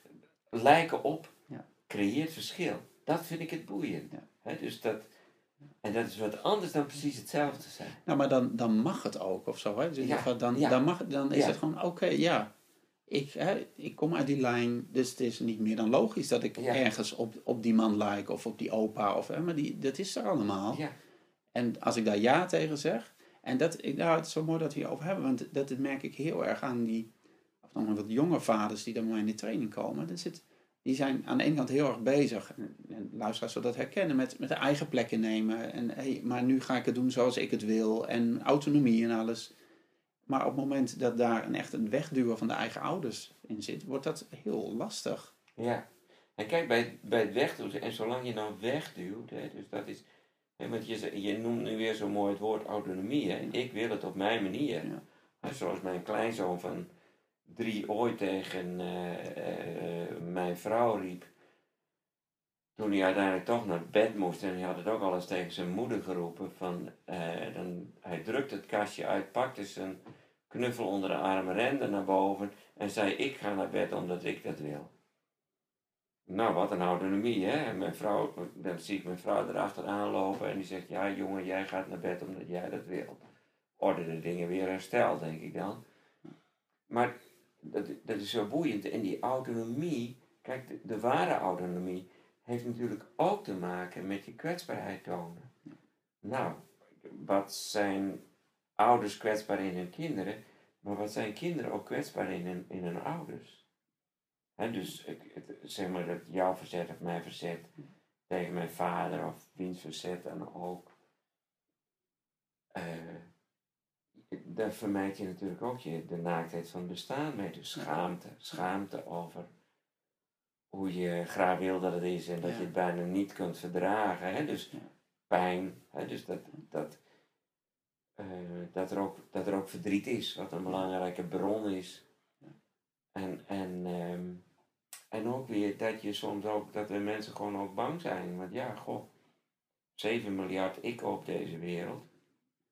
lijken op, Ja. creëert verschil. Dat vind ik het boeiend. Ja. Hè, dus dat, en dat is wat anders dan precies hetzelfde zijn. Nou, maar dan, dan mag het ook of zo. Hè? Dus Ja, dan, dan, mag, dan is het gewoon, oké, ja. Ik, hè, ik kom uit die lijn, dus het is niet meer dan logisch dat ik Ja. ergens op, op die man like of op die opa. Of, hè, maar die, dat is er allemaal. Ja, En als ik daar ja tegen zeg, en dat, ik- nou, het is zo mooi dat we hierover hebben, want dat, dat merk ik heel erg aan die, of dan wat jonge vaders die dan mij in de training komen. Dat zit, die zijn aan de ene kant heel erg bezig, en, en luisteraars zullen dat herkennen, met, met de eigen plekken nemen. En hey, maar nu ga ik het doen zoals ik het wil, en autonomie en alles. Maar op het moment dat daar een echt een wegduwen van de eigen ouders in zit, wordt dat heel lastig. ja. En kijk, bij, bij het wegduwen, en zolang je nou wegduwt, hè, dus dat is, hè, want je, je noemt nu weer zo mooi het woord autonomie, hè. Ik wil het op mijn manier. Ja. Hè, zoals mijn kleinzoon van drie ooit tegen eh, eh, mijn vrouw riep. Toen hij uiteindelijk toch naar bed moest en hij had het ook al eens tegen zijn moeder geroepen. Van, eh, dan, hij drukte het kastje uit, pakte zijn knuffel onder de arm, rende naar boven en zei ik ga naar bed omdat ik dat wil. Nou, wat een autonomie, hè? En mijn vrouw, dan zie ik mijn vrouw erachteraan lopen en die zegt, ja jongen, jij gaat naar bed omdat jij dat wilt. Orde de dingen weer hersteld, denk ik dan. Maar dat, dat is zo boeiend. En die autonomie, kijk, de, de ware autonomie heeft natuurlijk ook te maken met je kwetsbaarheid tonen. Nou, wat zijn ouders kwetsbaar in hun kinderen, maar wat zijn kinderen ook kwetsbaar in hun, in hun ouders? Hè, dus zeg maar dat jouw verzet of mijn verzet tegen mijn vader of wiens verzet dan ook. eh daar vermijd je natuurlijk ook je, de naaktheid van het bestaan mee. Dus schaamte. Schaamte over hoe je graag wil dat het is en dat Ja. je het bijna niet kunt verdragen. Hè? Dus Ja. pijn. Hè? Dus dat, dat, eh, dat, er ook, dat er ook verdriet is, wat een belangrijke bron is. En, en, ehm, en ook weer dat je soms ook, dat we mensen gewoon ook bang zijn. Want ja, goh, 7 miljard ik op deze wereld.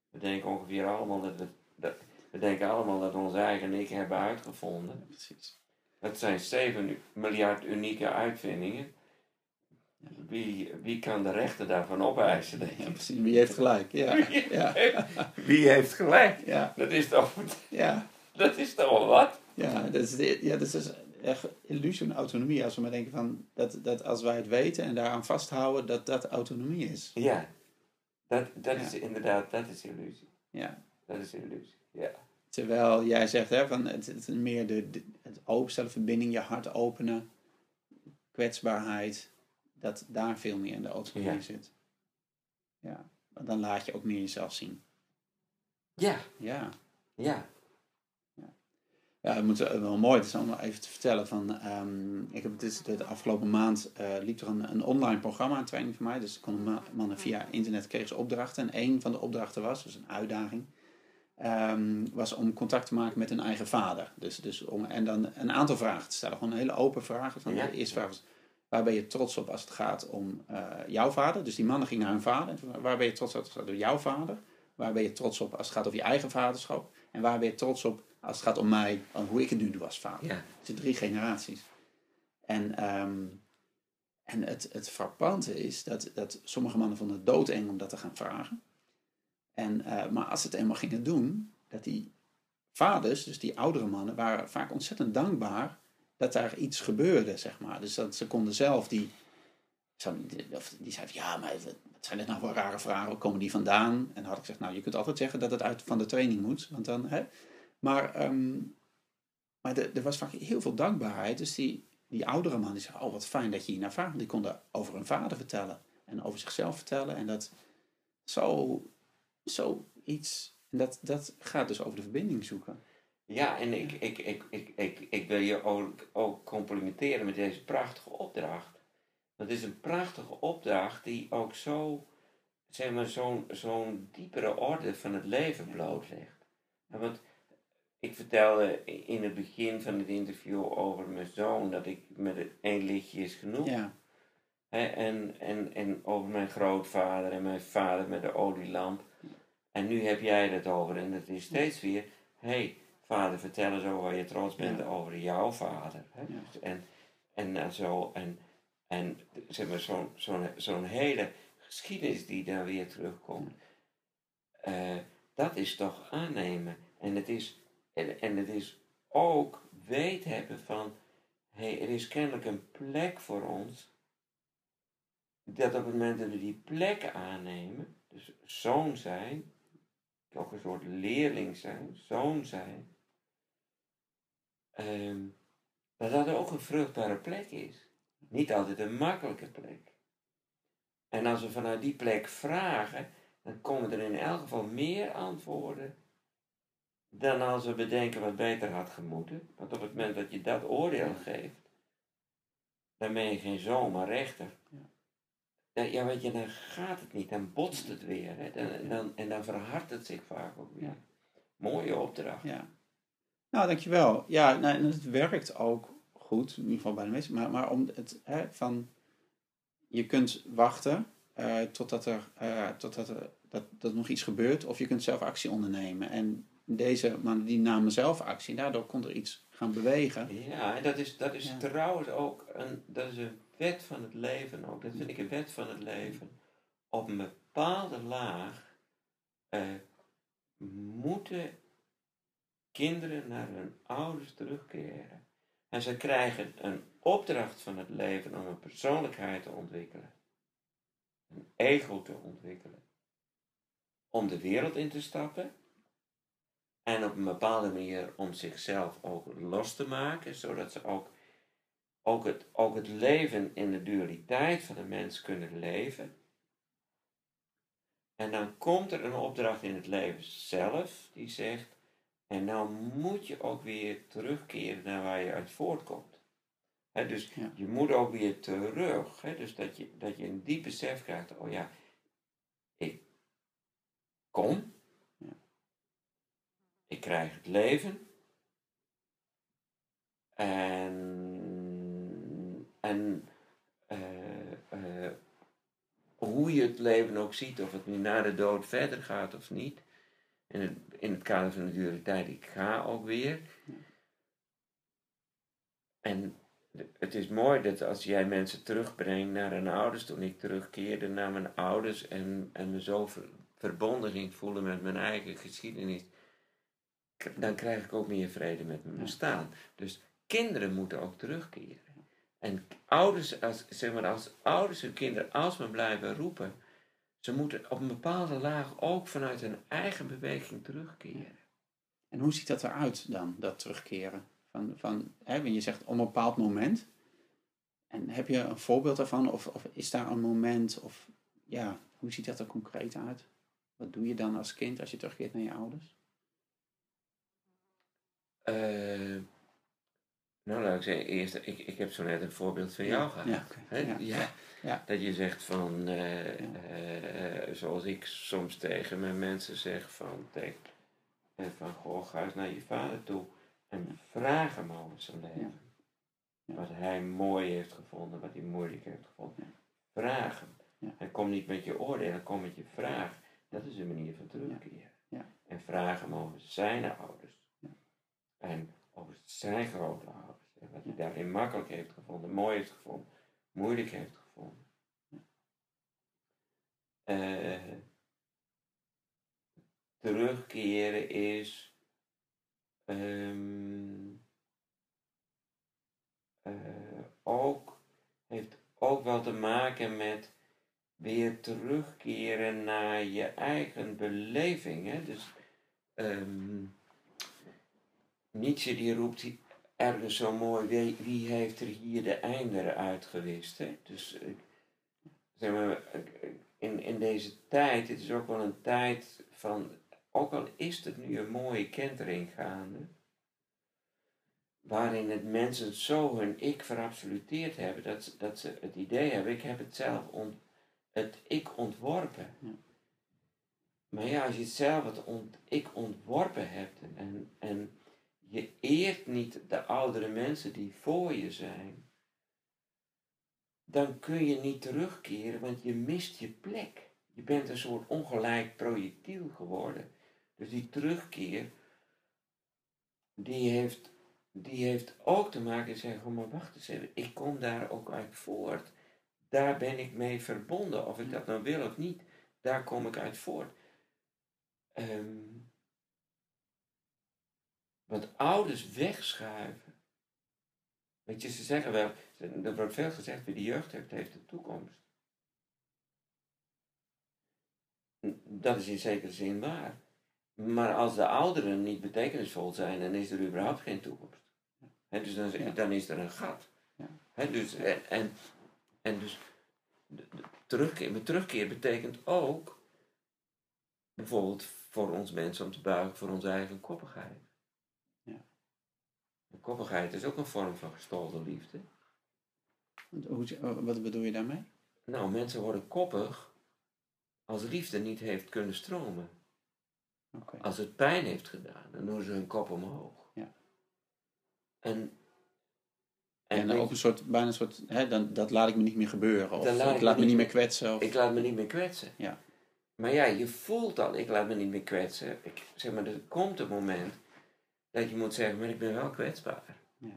We denken ongeveer allemaal dat we, dat, we denken allemaal dat we ons eigen ik hebben uitgevonden. Precies. Dat zijn 7 miljard unieke uitvindingen. Wie, wie kan de rechten daarvan opeisen, denk Ja, precies. Wie heeft gelijk? Ja, ja, Wie heeft gelijk? ja, Dat is toch, ja. dat is toch wel wat? Ja, dat is, de- ja, dat is echt illusie van autonomie. Als we maar denken van dat, dat als wij het weten en daaraan vasthouden, dat dat autonomie is. Ja, dat, dat Ja. is inderdaad, dat is illusie. Ja. Dat is illusie, ja. Terwijl jij zegt hè, van het, meer de, de, het openstellen, verbinding, je hart openen, kwetsbaarheid, dat daar veel meer in de autonomie Ja. zit. Ja, want dan laat je ook meer jezelf zien. Ja, Ja. ja. Ja, het moet wel mooi. Het is om even te vertellen van. ehm, ik heb dus de, de afgelopen maand eh, liep er een, een online programma, een training van mij. Dus konden ma- mannen via internet kregen ze opdrachten. En een van de opdrachten was, dus een uitdaging, ehm, was om contact te maken met hun eigen vader. Dus, dus om, en dan een aantal vragen te stellen. Gewoon een hele open vragen. Van Ja. De eerste vraag was, waar ben je trots op als het gaat om eh, jouw vader? Dus die mannen gingen naar hun vader. Toen, waar ben je trots op als het gaat om jouw vader? Waar ben je trots op als het gaat over je eigen vaderschap? En waar ben je trots op als het gaat om mij, om hoe ik het nu doe als vader? Ja. Het zijn drie generaties. En, ehm, en het, het frappante is dat, dat sommige mannen vonden het doodeng om dat te gaan vragen. En, eh, maar als ze het eenmaal gingen doen, dat die vaders, dus die oudere mannen, waren vaak ontzettend dankbaar dat daar iets gebeurde, zeg maar. Dus dat ze konden zelf die, die zeiden, ja, maar wat zijn dit nou voor rare vragen, waar komen die vandaan? En had ik gezegd, nou, je kunt altijd zeggen dat het uit van de training moet, want dan, hè. Maar, ehm, maar er was vaak heel veel dankbaarheid, dus die, die oudere man die zei, oh, wat fijn dat je hier naar vraagt. Die konden over hun vader vertellen en over zichzelf vertellen en dat zo, zo iets, en dat, dat gaat dus over de verbinding zoeken. Ja, en ik, ik, ik, ik, ik, ik wil je ook, ook complimenteren met deze prachtige opdracht. Dat is een prachtige opdracht die ook zo, zeg maar, zo'n zo'n diepere orde van het leven blootlegt. Want ik vertelde in het begin van het interview over mijn zoon dat ik met één liedje is genoeg. Ja, en, en, en over mijn grootvader en mijn vader met de olielamp. En nu heb jij het over. En het is steeds weer, hé, hey, vader, vertel eens over waar je trots bent Ja. over jouw vader. Hè? Ja. En, en, zo, en, en zeg maar, zo'n zo'n zo'n hele geschiedenis die daar weer terugkomt. eh, dat is toch aannemen. En het is, en, en het is ook weet hebben van, hey, er is kennelijk een plek voor ons dat op het moment dat we die plek aannemen, dus zoon zijn, ook een soort leerling zijn, zoon zijn, ehm, dat dat ook een vruchtbare plek is. Niet altijd een makkelijke plek. En als we vanuit die plek vragen, dan komen er in elk geval meer antwoorden dan als we bedenken wat beter had gemoeten. Want op het moment dat je dat oordeel geeft, dan ben je geen zoon, maar rechter. Ja, ja, weet je, dan gaat het niet, dan botst het weer. Hè? Dan, en dan verhardt het zich vaak ook weer. Ja. Mooie opdracht. ja. Nou, dankjewel. Ja, nou, het werkt ook goed, in ieder geval bij de meesten. Maar, maar om het hè, van, je kunt wachten eh, totdat er, eh, totdat er dat, dat nog iets gebeurt, of je kunt zelf actie ondernemen. En deze man die namen zelf actie, daardoor kon er iets gaan bewegen. Ja, en dat is, dat is Ja. trouwens ook een, dat is een wet van het leven ook. Dat vind ik een wet van het leven. Op een bepaalde laag eh, moeten kinderen naar hun ouders terugkeren. En ze krijgen een opdracht van het leven om een persoonlijkheid te ontwikkelen. Een ego te ontwikkelen. Om de wereld in te stappen. En op een bepaalde manier om zichzelf ook los te maken, zodat ze ook, ook, het, ook het leven in de dualiteit van de mens kunnen leven. En dan komt er een opdracht in het leven zelf die zegt, en nou moet je ook weer terugkeren naar waar je uit voortkomt. Dus Ja. je moet ook weer terug. Dus dat je, dat je een diep besef krijgt, oh ja, ik kom, ik krijg het leven. En, en eh, eh, hoe je het leven ook ziet, of het nu na de dood verder gaat of niet. In het, in het kader van de dualiteit, ik ga ook weer. En het is mooi dat als jij mensen terugbrengt naar hun ouders, toen ik terugkeerde naar mijn ouders en, en me zo ver- verbonden ging voelen met mijn eigen geschiedenis, dan krijg ik ook meer vrede met mijn bestaan. Dus kinderen moeten ook terugkeren. En ouders, als, zeg maar, als ouders hun kinderen alsmaar blijven roepen, ze moeten op een bepaalde laag ook vanuit hun eigen beweging terugkeren. En hoe ziet dat eruit dan, dat terugkeren? Van, van, hè, je zegt op een bepaald moment. En heb je een voorbeeld daarvan? Of, of is daar een moment? Of ja, hoe ziet dat er concreet uit? Wat doe je dan als kind als je terugkeert naar je ouders? Eh, nou, laat ik zeggen, eerst, ik, ik heb zo net een voorbeeld van jou gehad. Ja? Ja. Ja. Dat je zegt van, eh, Ja. eh, zoals ik soms tegen mijn mensen zeg van, eh, van goh, ga eens naar je vader toe en vraag hem over zijn leven. Wat hij mooi heeft gevonden, wat hij moeilijk heeft gevonden. Vraag hem. Ja. En kom niet met je oordeel, kom met je vraag. Dat is een manier van terugkeren. Ja. En vraag hem over zijn ouders. Ja. En over zijn grootouders. En wat hij daarin makkelijk heeft gevonden, mooi heeft gevonden, moeilijk heeft gevonden. Eh, terugkeren is ehm, eh, ook, heeft ook wel te maken met weer terugkeren naar je eigen beleving. Hè? Dus ehm, Nietzsche die roept ergens zo mooi, wie, wie heeft er hier de einder uitgewist? Hè? Dus eh, zeg maar, in, in deze tijd, het is ook wel een tijd van, ook al is het nu een mooie kentering gaande, waarin het mensen zo hun ik verabsoluteerd hebben, dat, ze- dat ze het idee hebben, ik heb het zelf ont, het ik ontworpen. Ja. Maar ja, als je het zelf het ont, ik ontworpen hebt en, en je eert niet de oudere mensen die voor je zijn, dan kun je niet terugkeren, want je mist je plek. Je bent een soort ongelijk projectiel geworden. Dus die terugkeer, die heeft, die heeft ook te maken met zeggen, oh, maar wacht eens even, ik kom daar ook uit voort. Daar ben ik mee verbonden, of ik dat nou wil of niet, daar kom ik uit voort. Ehm, want ouders wegschuiven. Weet je, ze zeggen wel, er wordt veel gezegd, wie de jeugd heeft, heeft de toekomst. Dat is in zekere zin waar. Maar als de ouderen niet betekenisvol zijn, dan is er überhaupt geen toekomst. Hè, dus dan, Ja. dan is er een gat. Ja. Dus, en, en, en dus de, de terugkeer, maar terugkeer betekent ook bijvoorbeeld voor ons mensen om te buigen voor onze eigen koppigheid. En koppigheid is ook een vorm van gestolde liefde. Hoe, wat bedoel je daarmee? Nou, mensen worden koppig als liefde niet heeft kunnen stromen. Als het pijn heeft gedaan, dan doen ze hun kop omhoog. Ja. En, En, weet ook je, een soort, bijna een soort, hè, dan, dat laat ik me niet meer gebeuren. Of Dan laat ik ik laat me niet meer kwetsen. Of, ik laat me niet meer kwetsen. Ja. Maar ja, je voelt al, ik laat me niet meer kwetsen. Ik, zeg maar, er komt een moment dat je moet zeggen, maar ik ben wel kwetsbaar. Ja.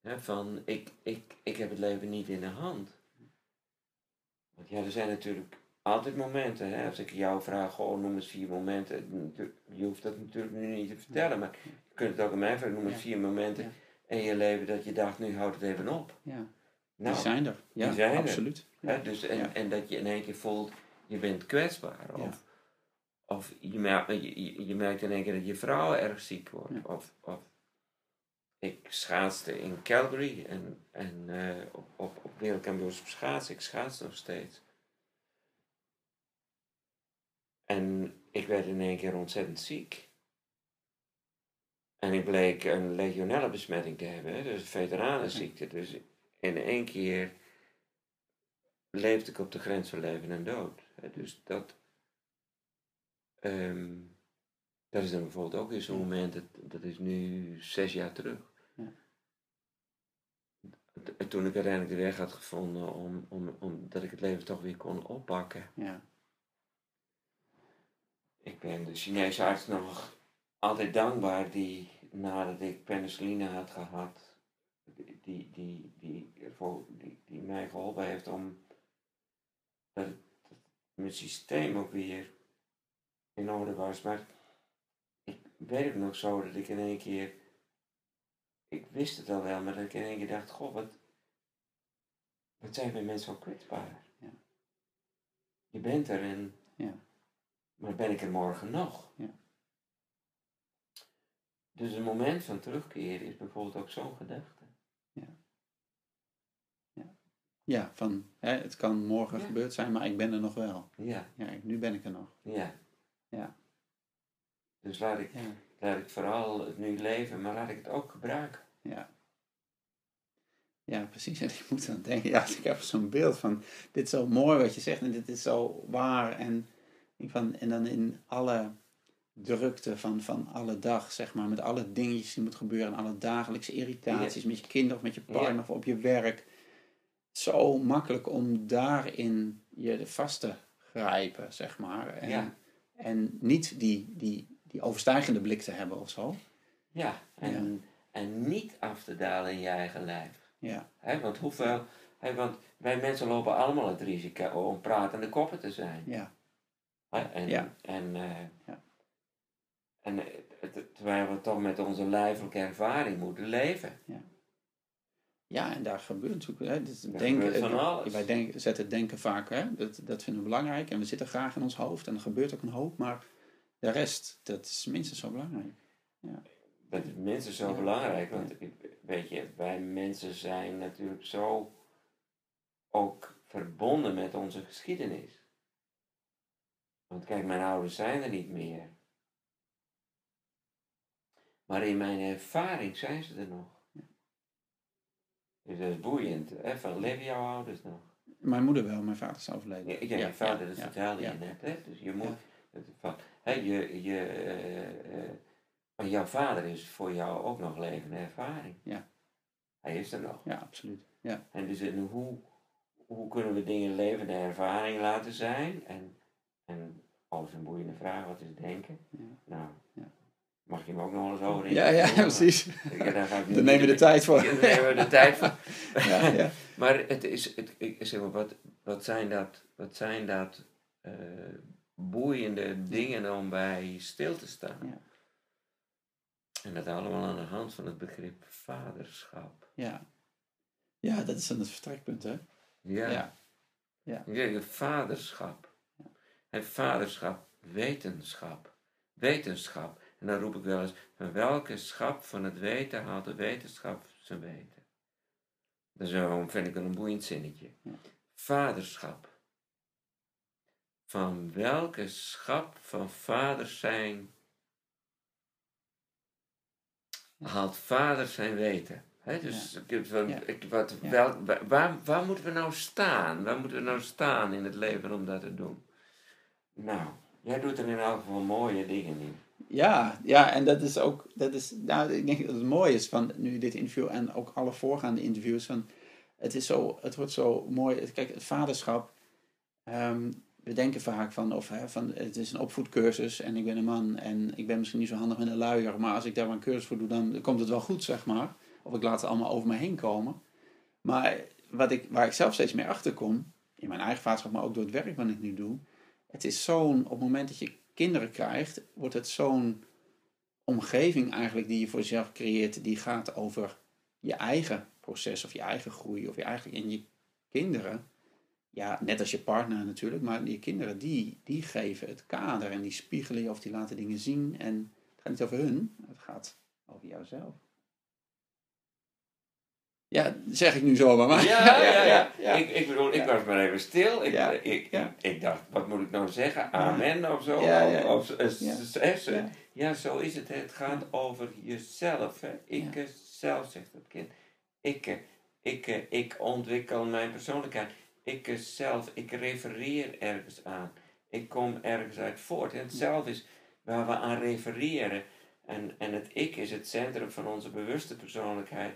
Hè, van, ik, ik, ik heb het leven niet in de hand. Want ja, er zijn natuurlijk altijd momenten. Hè? Als ik jou vraag, oh, noem eens vier momenten. Je hoeft dat natuurlijk nu niet te vertellen, maar je kunt het ook aan mij vragen. Noem eens Ja. vier momenten Ja. in je leven dat je dacht, nu houdt het even op. ja. Nou, die zijn er. Ja, die zijn er. absoluut. Hè, dus, en, Ja. en dat je in één keer voelt, je bent kwetsbaar. Ja. Of, of je, merkt, je, je- je merkt in één keer dat je vrouw erg ziek wordt. Ja. Of, of ik schaatste in Calgary en, en eh, op, op, op wereldkampioenschap schaatsen. Ik schaats nog steeds. En ik werd in één keer ontzettend ziek. En ik bleek een legionella besmetting te hebben, hè, dus een veteranenziekte. Dus in één keer leefde ik op de grens van leven en dood. hè. Dus dat, ehm, dat is dan bijvoorbeeld ook weer zo'n moment, dat, dat is nu zes jaar terug. Ja. Toen ik uiteindelijk de weg had gevonden om, om, om dat ik het leven toch weer kon oppakken. Ja. Ik ben de Chinese arts nog altijd dankbaar die nadat ik penicilline had gehad, die, die, die, die, ervoor, die, die mij geholpen heeft om dat, het- dat mijn systeem ook weer in orde was. Maar ik weet het nog zo dat ik in één keer, ik wist het al wel, maar dat ik in één keer dacht, goh, wat, wat zijn wij mensen zo kwetsbaar. Ja. Je bent er en Ja. maar ben ik er morgen nog? Ja. Dus een moment van terugkeren is bijvoorbeeld ook zo'n gedachte. Ja, van hè, het kan morgen Ja. gebeurd zijn, maar ik ben er nog wel. Ja, Ja, nu ben ik er nog. ja. Ja. Dus laat ik, Ja. laat ik vooral het nu leven, maar laat ik het ook gebruiken. Ja. Ja, precies. En ik moet dan denken, ja, ik heb zo'n beeld van, dit is zo mooi wat je zegt en dit is zo waar. En, van, en dan in alle drukte van, van alle dag, zeg maar, met alle dingetjes die moeten gebeuren, en alle dagelijkse irritaties met je kinderen of met je partner of op je werk. Zo makkelijk om daarin je vast te grijpen, zeg maar. En, Ja. En niet die, die, die overstijgende blik te hebben of zo. Ja, en, en niet af te dalen in je eigen lijf. Ja, Hè, want hoeveel, hè, want wij mensen lopen allemaal het risico om pratende koppen te zijn. ja, Hè, en, Ja. en, eh, Ja. en eh, het- terwijl we toch met onze lijfelijke ervaring moeten leven. Ja, en daar gebeurt natuurlijk. Hè, dus denken, gebeurt van alles. Wij denken, zetten het denken vaak, hè, dat, dat vinden we belangrijk. En we zitten graag in ons hoofd en er gebeurt ook een hoop. Maar de rest, dat is minstens zo belangrijk. Dat is minstens zo Ja. belangrijk, want weet je, wij mensen zijn natuurlijk zo ook verbonden met onze geschiedenis. Want kijk, mijn ouders zijn er niet meer. Maar in mijn ervaring zijn ze er nog. Dus dat is boeiend. Hè? Van, leven jouw ouders nog? Mijn moeder wel, mijn vader is overleden. Ja, ja, je vader, ja, vertelde ja. je net. Hè? Dus je moet... Van, hè, je, je, eh, eh, maar jouw vader is voor jou ook nog levende ervaring. Ja. Hij is er nog. Ja, absoluut. Ja, En dus in hoe, hoe kunnen we dingen levende ervaring laten zijn? En, en is een boeiende vraag. Wat is denken? Ja. Nou, Ja. Mag je hem ook nog eens over in? ja, ja precies. Ja, daar, ga ik nu Daar nemen we de tijd voor. Ja, daar nemen we de tijd voor. Ja, ja. Maar het is, het, ik zeg maar, wat, wat zijn dat, wat zijn dat eh, boeiende dingen om bij stil te staan? Ja. En dat allemaal aan de hand van het begrip vaderschap. Ja. ja, dat is dan het vertrekpunt, hè? Ja. Ja. Ik zeg, vaderschap. En vaderschap, wetenschap. Wetenschap. En dan roep ik wel eens, van welke schap van het weten haalt de wetenschap zijn weten? Dat is een, vind ik een boeiend zinnetje. Ja. Vaderschap. Van welke schap van vaders zijn haalt vader zijn weten? Dus ik Ja. ik, wat, wel, wa- waar, waar moeten we nou staan? Waar moeten we nou staan in het leven om dat te doen? Nou, jij doet er in elk geval mooie dingen in. Ja, ja, en dat is ook, dat is, nou, ik denk dat het mooi is van nu dit interview en ook alle voorgaande interviews. Van, het is zo, het wordt zo mooi. Kijk, het vaderschap, ehm, we denken vaak van, of, hè, van, het is een opvoedcursus en ik ben een man en ik ben misschien niet zo handig met een luier, maar als ik daar maar een cursus voor doe, dan komt het wel goed, zeg maar. Of ik laat het allemaal over me heen komen. Maar wat ik, waar ik zelf steeds meer achter kom, in mijn eigen vaderschap, maar ook door het werk wat ik nu doe, het is zo'n, op het moment dat je kinderen krijgt, wordt het zo'n omgeving eigenlijk die je voor jezelf creëert, die gaat over je eigen proces of je eigen groei of je eigen en je kinderen. Ja, net als je partner natuurlijk, maar je kinderen die, die geven het kader en die spiegelen je of die laten dingen zien. En het gaat niet over hun, het gaat over jouzelf. Ja, zeg ik nu zomaar, maar. Ja, ja, ja. ja. Ik, ik bedoel, ik Ja. was maar even stil. Ik, Ja, ik, ja. ik dacht, wat moet ik nou zeggen? Amen of zo? Ja, ja, Of, Ja. zo is het. Het gaat over jezelf. Hè. Ik Ja. eh, zelf, zegt het kind. Ik, eh, ik, eh, ik ontwikkel mijn persoonlijkheid. Ik zelf, ik refereer ergens aan. Ik kom ergens uit voort. En het zelf is waar we aan refereren. En, en het ik is het centrum van onze bewuste persoonlijkheid.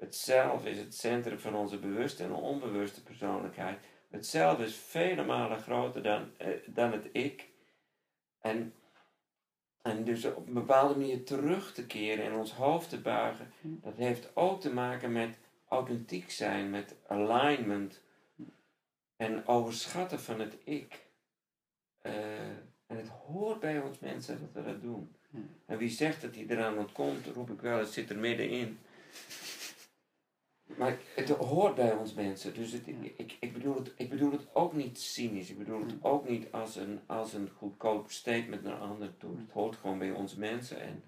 Het zelf is het centrum van onze bewuste en onbewuste persoonlijkheid. Het zelf is vele malen groter dan, eh, dan het ik. En, en dus op een bepaalde manier terug te keren en ons hoofd te buigen, dat heeft ook te maken met authentiek zijn, met alignment en overschatten van het ik. Eh, en het hoort bij ons mensen dat we dat doen. Ja. En wie zegt dat hij eraan ontkomt, roep ik wel, het zit er middenin. Maar het hoort bij ons mensen. Dus het, ik, ik, bedoel het, ik bedoel het ook niet cynisch. Ik bedoel het ook niet als een, als een goedkoop statement naar anderen toe. Het hoort gewoon bij ons mensen. En,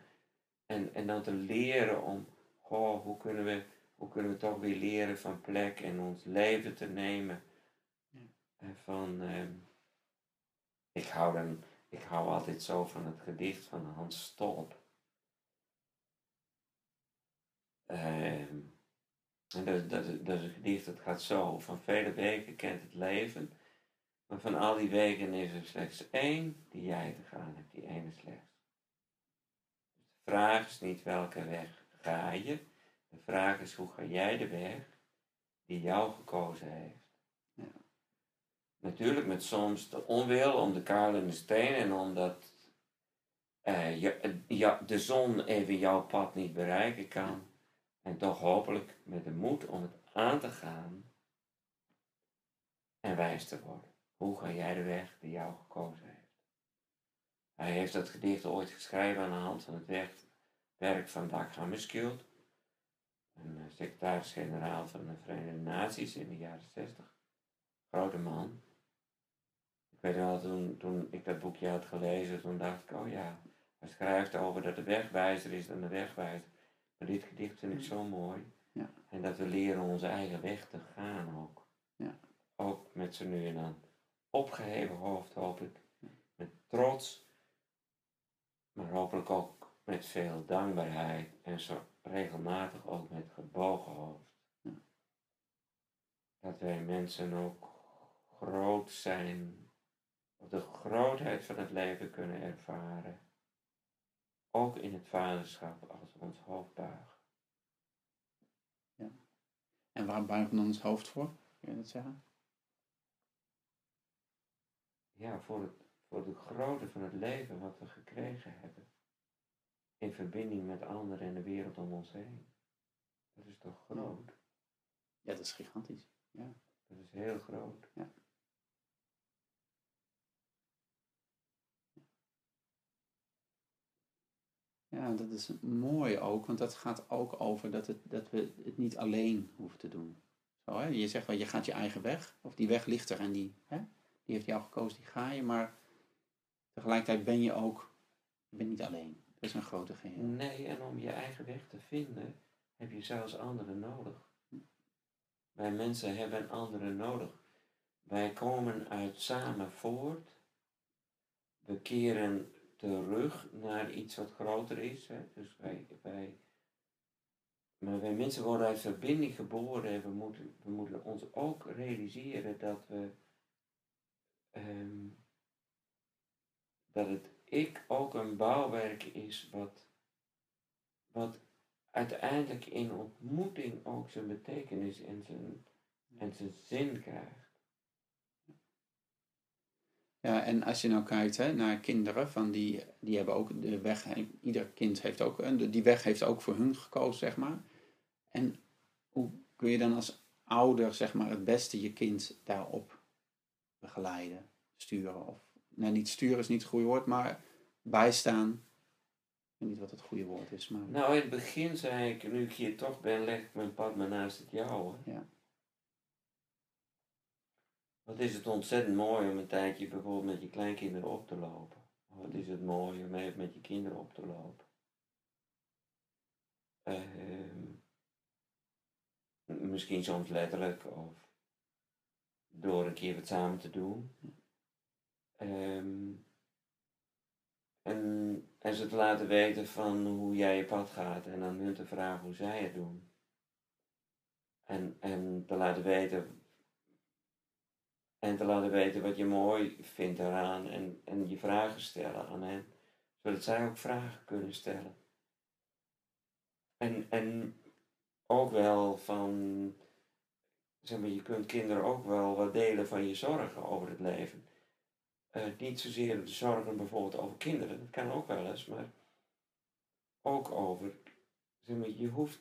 en, en dan te leren om, goh, hoe kunnen, we, hoe kunnen we toch weer leren van plek en ons leven te nemen. En van, ehm, ik, hou dan, ik hou altijd zo van het gedicht van Hans Stolp. Ehm, en dat, dat, dat is een gedicht dat gaat zo. Van vele weken kent het leven. Maar van al die weken is er slechts één die jij te gaan hebt. Die ene slechts. Dus de vraag is niet welke weg ga je. De vraag is hoe ga jij de weg die jou gekozen heeft. Ja. Natuurlijk met soms de onwil om de kaal in de steen en omdat eh, je, ja, de zon even jouw pad niet bereiken kan. En toch hopelijk met de moed om het aan te gaan en wijs te worden. Hoe ga jij de weg die jou gekozen heeft? Hij heeft dat gedicht ooit geschreven aan de hand van het werk van Dag Hammarskjöld, een eh, secretaris-generaal van de Verenigde Naties in de jaren 60. Grote man. Ik weet wel, toen, toen ik dat boekje had gelezen, toen dacht ik, oh ja, hij schrijft over dat de wegwijzer is dan de wegwijzer. Dit gedicht vind ik zo mooi. Ja. En dat we leren onze eigen weg te gaan ook. Ja. Ook met z'n nu en dan opgeheven hoofd, hoop ik. Met trots. Maar hopelijk ook met veel dankbaarheid. En zo regelmatig ook met gebogen hoofd. Ja. Dat wij mensen ook groot zijn. Of de grootheid van het leven kunnen ervaren. Ook in het vaderschap als ons hoofd buigen. En waar buigen we dan ons hoofd voor? Kun je dat zeggen? Ja, voor, het, voor de grootte van het leven wat we gekregen hebben. In verbinding met anderen en de wereld om ons heen. Dat is toch groot? Ja, dat is gigantisch. Ja. Dat is heel groot. Ja. Ja, dat is mooi ook, want dat gaat ook over dat, het, dat we het niet alleen hoeven te doen. Zo, hè? Je zegt wel, je gaat je eigen weg, of die weg ligt er en die, hè? die heeft jou gekozen, die ga je, maar tegelijkertijd ben je ook, je niet alleen. Dat is een grote geheel. Nee, en om je eigen weg te vinden heb je zelfs anderen nodig. Wij mensen hebben anderen nodig. Wij komen uit samen voort. We keren terug naar iets wat groter is. Hè. Dus wij, wij, maar wij mensen worden uit verbinding geboren en we moeten, we moeten ons ook realiseren dat we ehm, dat het ik ook een bouwwerk is wat, wat uiteindelijk in ontmoeting ook zijn betekenis en zijn, en zijn zin krijgt. Ja, en als je nou kijkt hè, naar kinderen, van die, die hebben ook de weg, ieder kind heeft ook, die weg heeft ook voor hun gekozen, zeg maar. En hoe kun je dan als ouder, zeg maar, het beste je kind daarop begeleiden, sturen? Of, nou, niet sturen is niet het goede woord, maar bijstaan. Ik weet niet wat het goede woord is, maar... Nou, in het begin zei ik, nu ik hier toch ben, leg ik mijn pad maar naast het jouwe. Ja. Wat is het ontzettend mooi om een tijdje bijvoorbeeld met je kleinkinderen op te lopen. Wat is het mooi om even met je kinderen op te lopen. Ehm, misschien soms letterlijk of door een keer wat samen te doen. Ehm, en, en ze te laten weten van hoe jij je pad gaat en aan hun te vragen hoe zij het doen. En, en te laten weten en te laten weten wat je mooi vindt eraan en, en je vragen stellen aan hen. Zodat zij ook vragen kunnen stellen. En, en ook wel van, zeg maar, je kunt kinderen ook wel wat delen van je zorgen over het leven. Uh, niet zozeer de zorgen bijvoorbeeld over kinderen, dat kan ook wel eens, maar ook over, zeg maar, je hoeft,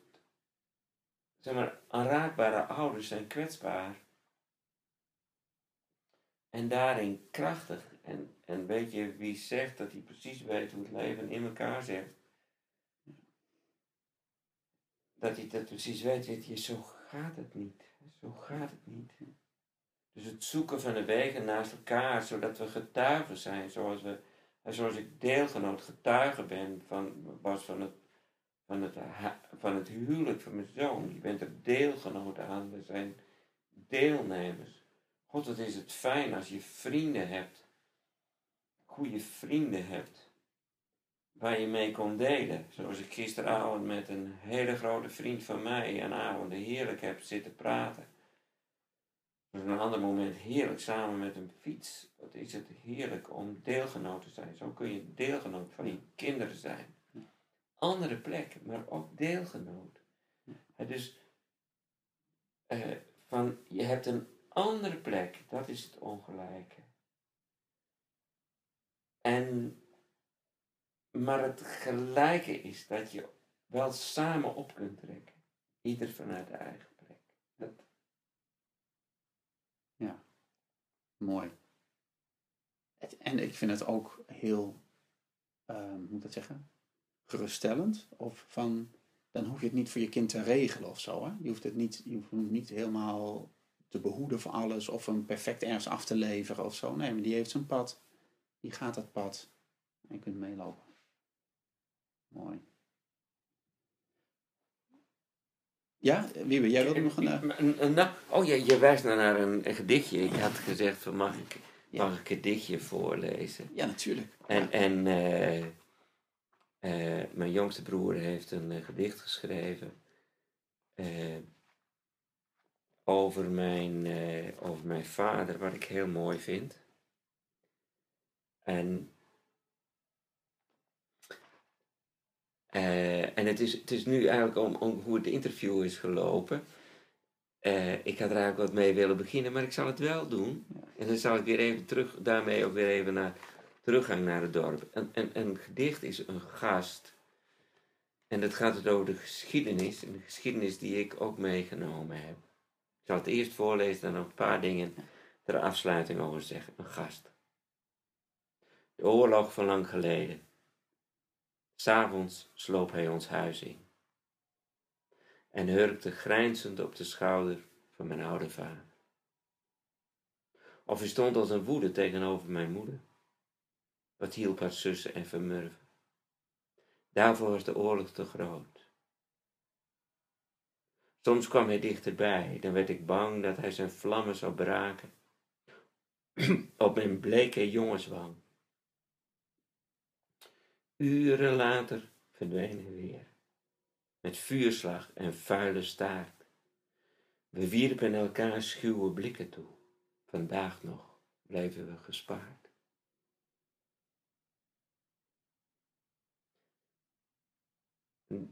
zeg maar, aanraakbare ouders zijn kwetsbaar en daarin krachtig. En, en weet je wie zegt dat hij precies weet hoe het leven in elkaar zit? Dat hij dat precies weet, weet je, zo gaat het niet. Zo gaat het niet. Dus het zoeken van de wegen naast elkaar, zodat we getuigen zijn, zoals, we, zoals ik deelgenoot getuige ben van, was van, het, van, het, van het huwelijk van mijn zoon. Je bent er deelgenoot aan, we zijn deelnemers. God, wat is het fijn als je vrienden hebt. Goede vrienden hebt. waar je mee kon delen. Zoals ik gisteravond met een hele grote vriend van mij een avond heerlijk heb zitten praten. Op een ander moment heerlijk samen met een fiets. Wat is het heerlijk om deelgenoot te zijn. Zo kun je deelgenoot van je kinderen zijn. Andere plek, maar ook deelgenoot. dus eh, van, je hebt een andere plek, dat is het ongelijke. En, maar het gelijke is dat je wel samen op kunt trekken. Ieder vanuit de eigen plek. Dat... Ja, mooi. En ik vind het ook heel, uh, moet ik dat zeggen, geruststellend. Of van, dan hoef je het niet voor je kind te regelen of zo. Hè? Je, hoeft het niet, je hoeft niet helemaal te behoeden voor alles of hem perfect ergens af te leveren of zo. Nee, maar die heeft zijn pad. Die gaat dat pad. En je kunt meelopen. Mooi. Ja, Wiebe, jij wilde nog een... Nou, oh ja, je wijst naar een, een, gedichtje. Ik had gezegd van mag ik, mag ik een gedichtje voorlezen? Ja, natuurlijk. En, en uh, uh, mijn jongste broer heeft een gedicht geschreven over, mijn, over mijn vader, wat ik heel mooi vind. En, uh, en het, is, het is nu eigenlijk om, om hoe het interview is gelopen. Uh, ik had er eigenlijk wat mee willen beginnen, maar ik zal het wel doen. En dan zal ik weer even terug, daarmee ook weer even naar teruggang naar het dorp. En, en, een gedicht is een gast. En dat gaat het over de geschiedenis. En de geschiedenis die ik ook meegenomen heb. Ik zal het eerst voorlezen en dan een paar dingen ter afsluiting over zeggen. Een gast. De oorlog van lang geleden. S'avonds sloop hij ons huis in en hurkte grijnzend op de schouder van mijn oude vader. Of hij stond als een woede tegenover mijn moeder. Wat hielp haar zussen en vermurven. Daarvoor was de oorlog te groot. Soms kwam hij dichterbij, dan werd ik bang dat hij zijn vlammen zou braken op mijn bleke jongenswang. Uren later verdween hij weer, met vuurslag en vuile staart. We wierpen elkaar schuwe blikken toe. Vandaag nog bleven we gespaard.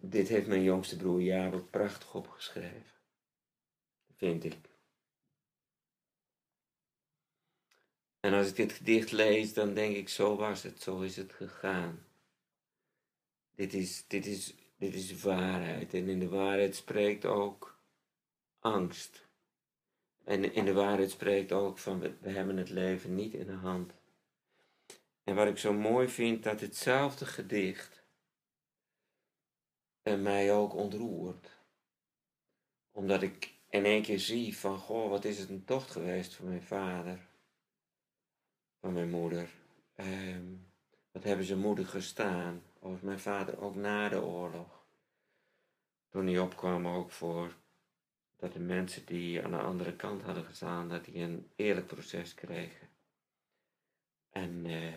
Dit heeft mijn jongste broer Jabel prachtig opgeschreven, vind ik. En als ik dit gedicht lees, dan denk ik, zo was het, zo is het gegaan. Dit is, dit, is, dit is waarheid. En in de waarheid spreekt ook angst. En in de waarheid spreekt ook van we hebben het leven niet in de hand. En wat ik zo mooi vind, dat hetzelfde gedicht en mij ook ontroert. Omdat ik in één keer zie van, goh, wat is het een tocht geweest van mijn vader, van mijn moeder. Ehm, wat hebben ze moedig gestaan over mijn vader ook na de oorlog. Toen hij opkwam ook voor dat de mensen die aan de andere kant hadden gestaan, dat die een eerlijk proces kregen. En, eh,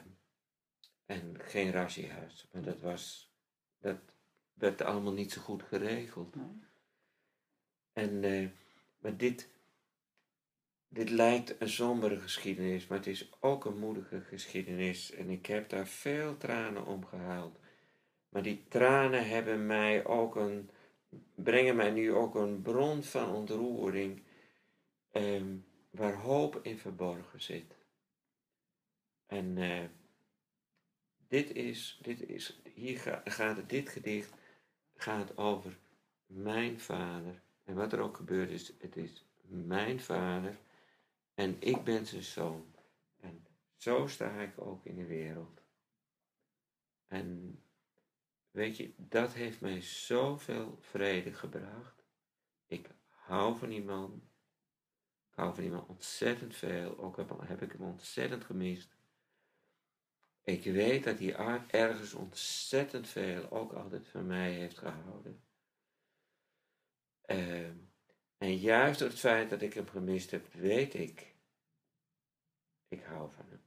en geen ratiehuis. Maar dat was, dat werd allemaal niet zo goed geregeld. En, eh, maar dit, dit lijkt een sombere geschiedenis, maar het is ook een moedige geschiedenis. En ik heb daar veel tranen om gehaald. Maar die tranen hebben mij ook een, brengen mij nu ook een bron van ontroering, ehm, waar hoop in verborgen zit. En eh, dit is, dit is, hier gaat dit gedicht gaat over mijn vader. En wat er ook gebeurt is, het is mijn vader en ik ben zijn zoon. En zo sta ik ook in de wereld. En weet je, dat heeft mij zoveel vrede gebracht. Ik hou van die man. Ik hou van die man ontzettend veel. Ook heb ik hem ontzettend gemist. Ik weet dat hij ergens ontzettend veel ook altijd van mij heeft gehouden. Ehm, en juist door het feit dat ik hem gemist heb, weet ik, ik hou van hem.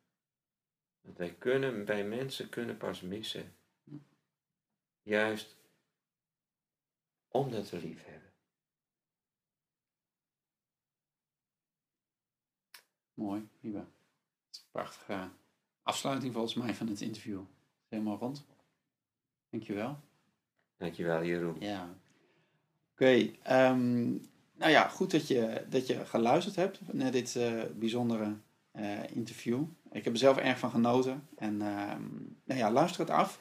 Want wij kunnen, bij mensen kunnen pas missen Juist omdat we lief hebben. Mooi, Wiebe. Prachtige afsluiting volgens mij van het interview. Helemaal rond. Dankjewel. Dankjewel, Jeroen. Ja. Oké, ehm, nou ja, goed dat je, dat je geluisterd hebt naar dit eh, bijzondere eh, interview. Ik heb er zelf erg van genoten. En ehm, nou ja, luister het af.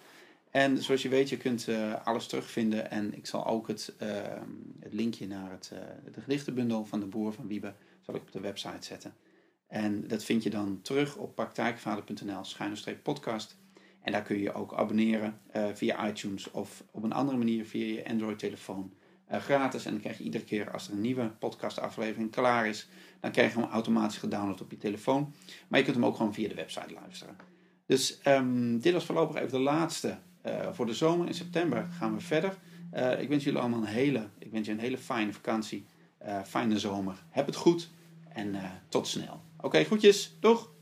En zoals je weet, je kunt uh, alles terugvinden. En ik zal ook het, ehm, het linkje naar het, de gedichtenbundel van de boer van Wiebe zal ik op de website zetten. En dat vind je dan terug op praktijkvader.nl schuine podcast. En daar kun je ook abonneren via iTunes of op een andere manier via je Android-telefoon. Eh, gratis. En dan krijg je iedere keer als er een nieuwe podcastaflevering klaar is, dan krijg je hem automatisch gedownload op je telefoon. Maar je kunt hem ook gewoon via de website luisteren. Dus um, dit was voorlopig even de laatste uh, voor de zomer. In september gaan we verder. Ik wens jullie allemaal een hele, ik wens je een hele fijne vakantie. fijne zomer. Heb het goed en tot snel. Oké, okay, groetjes. Doeg!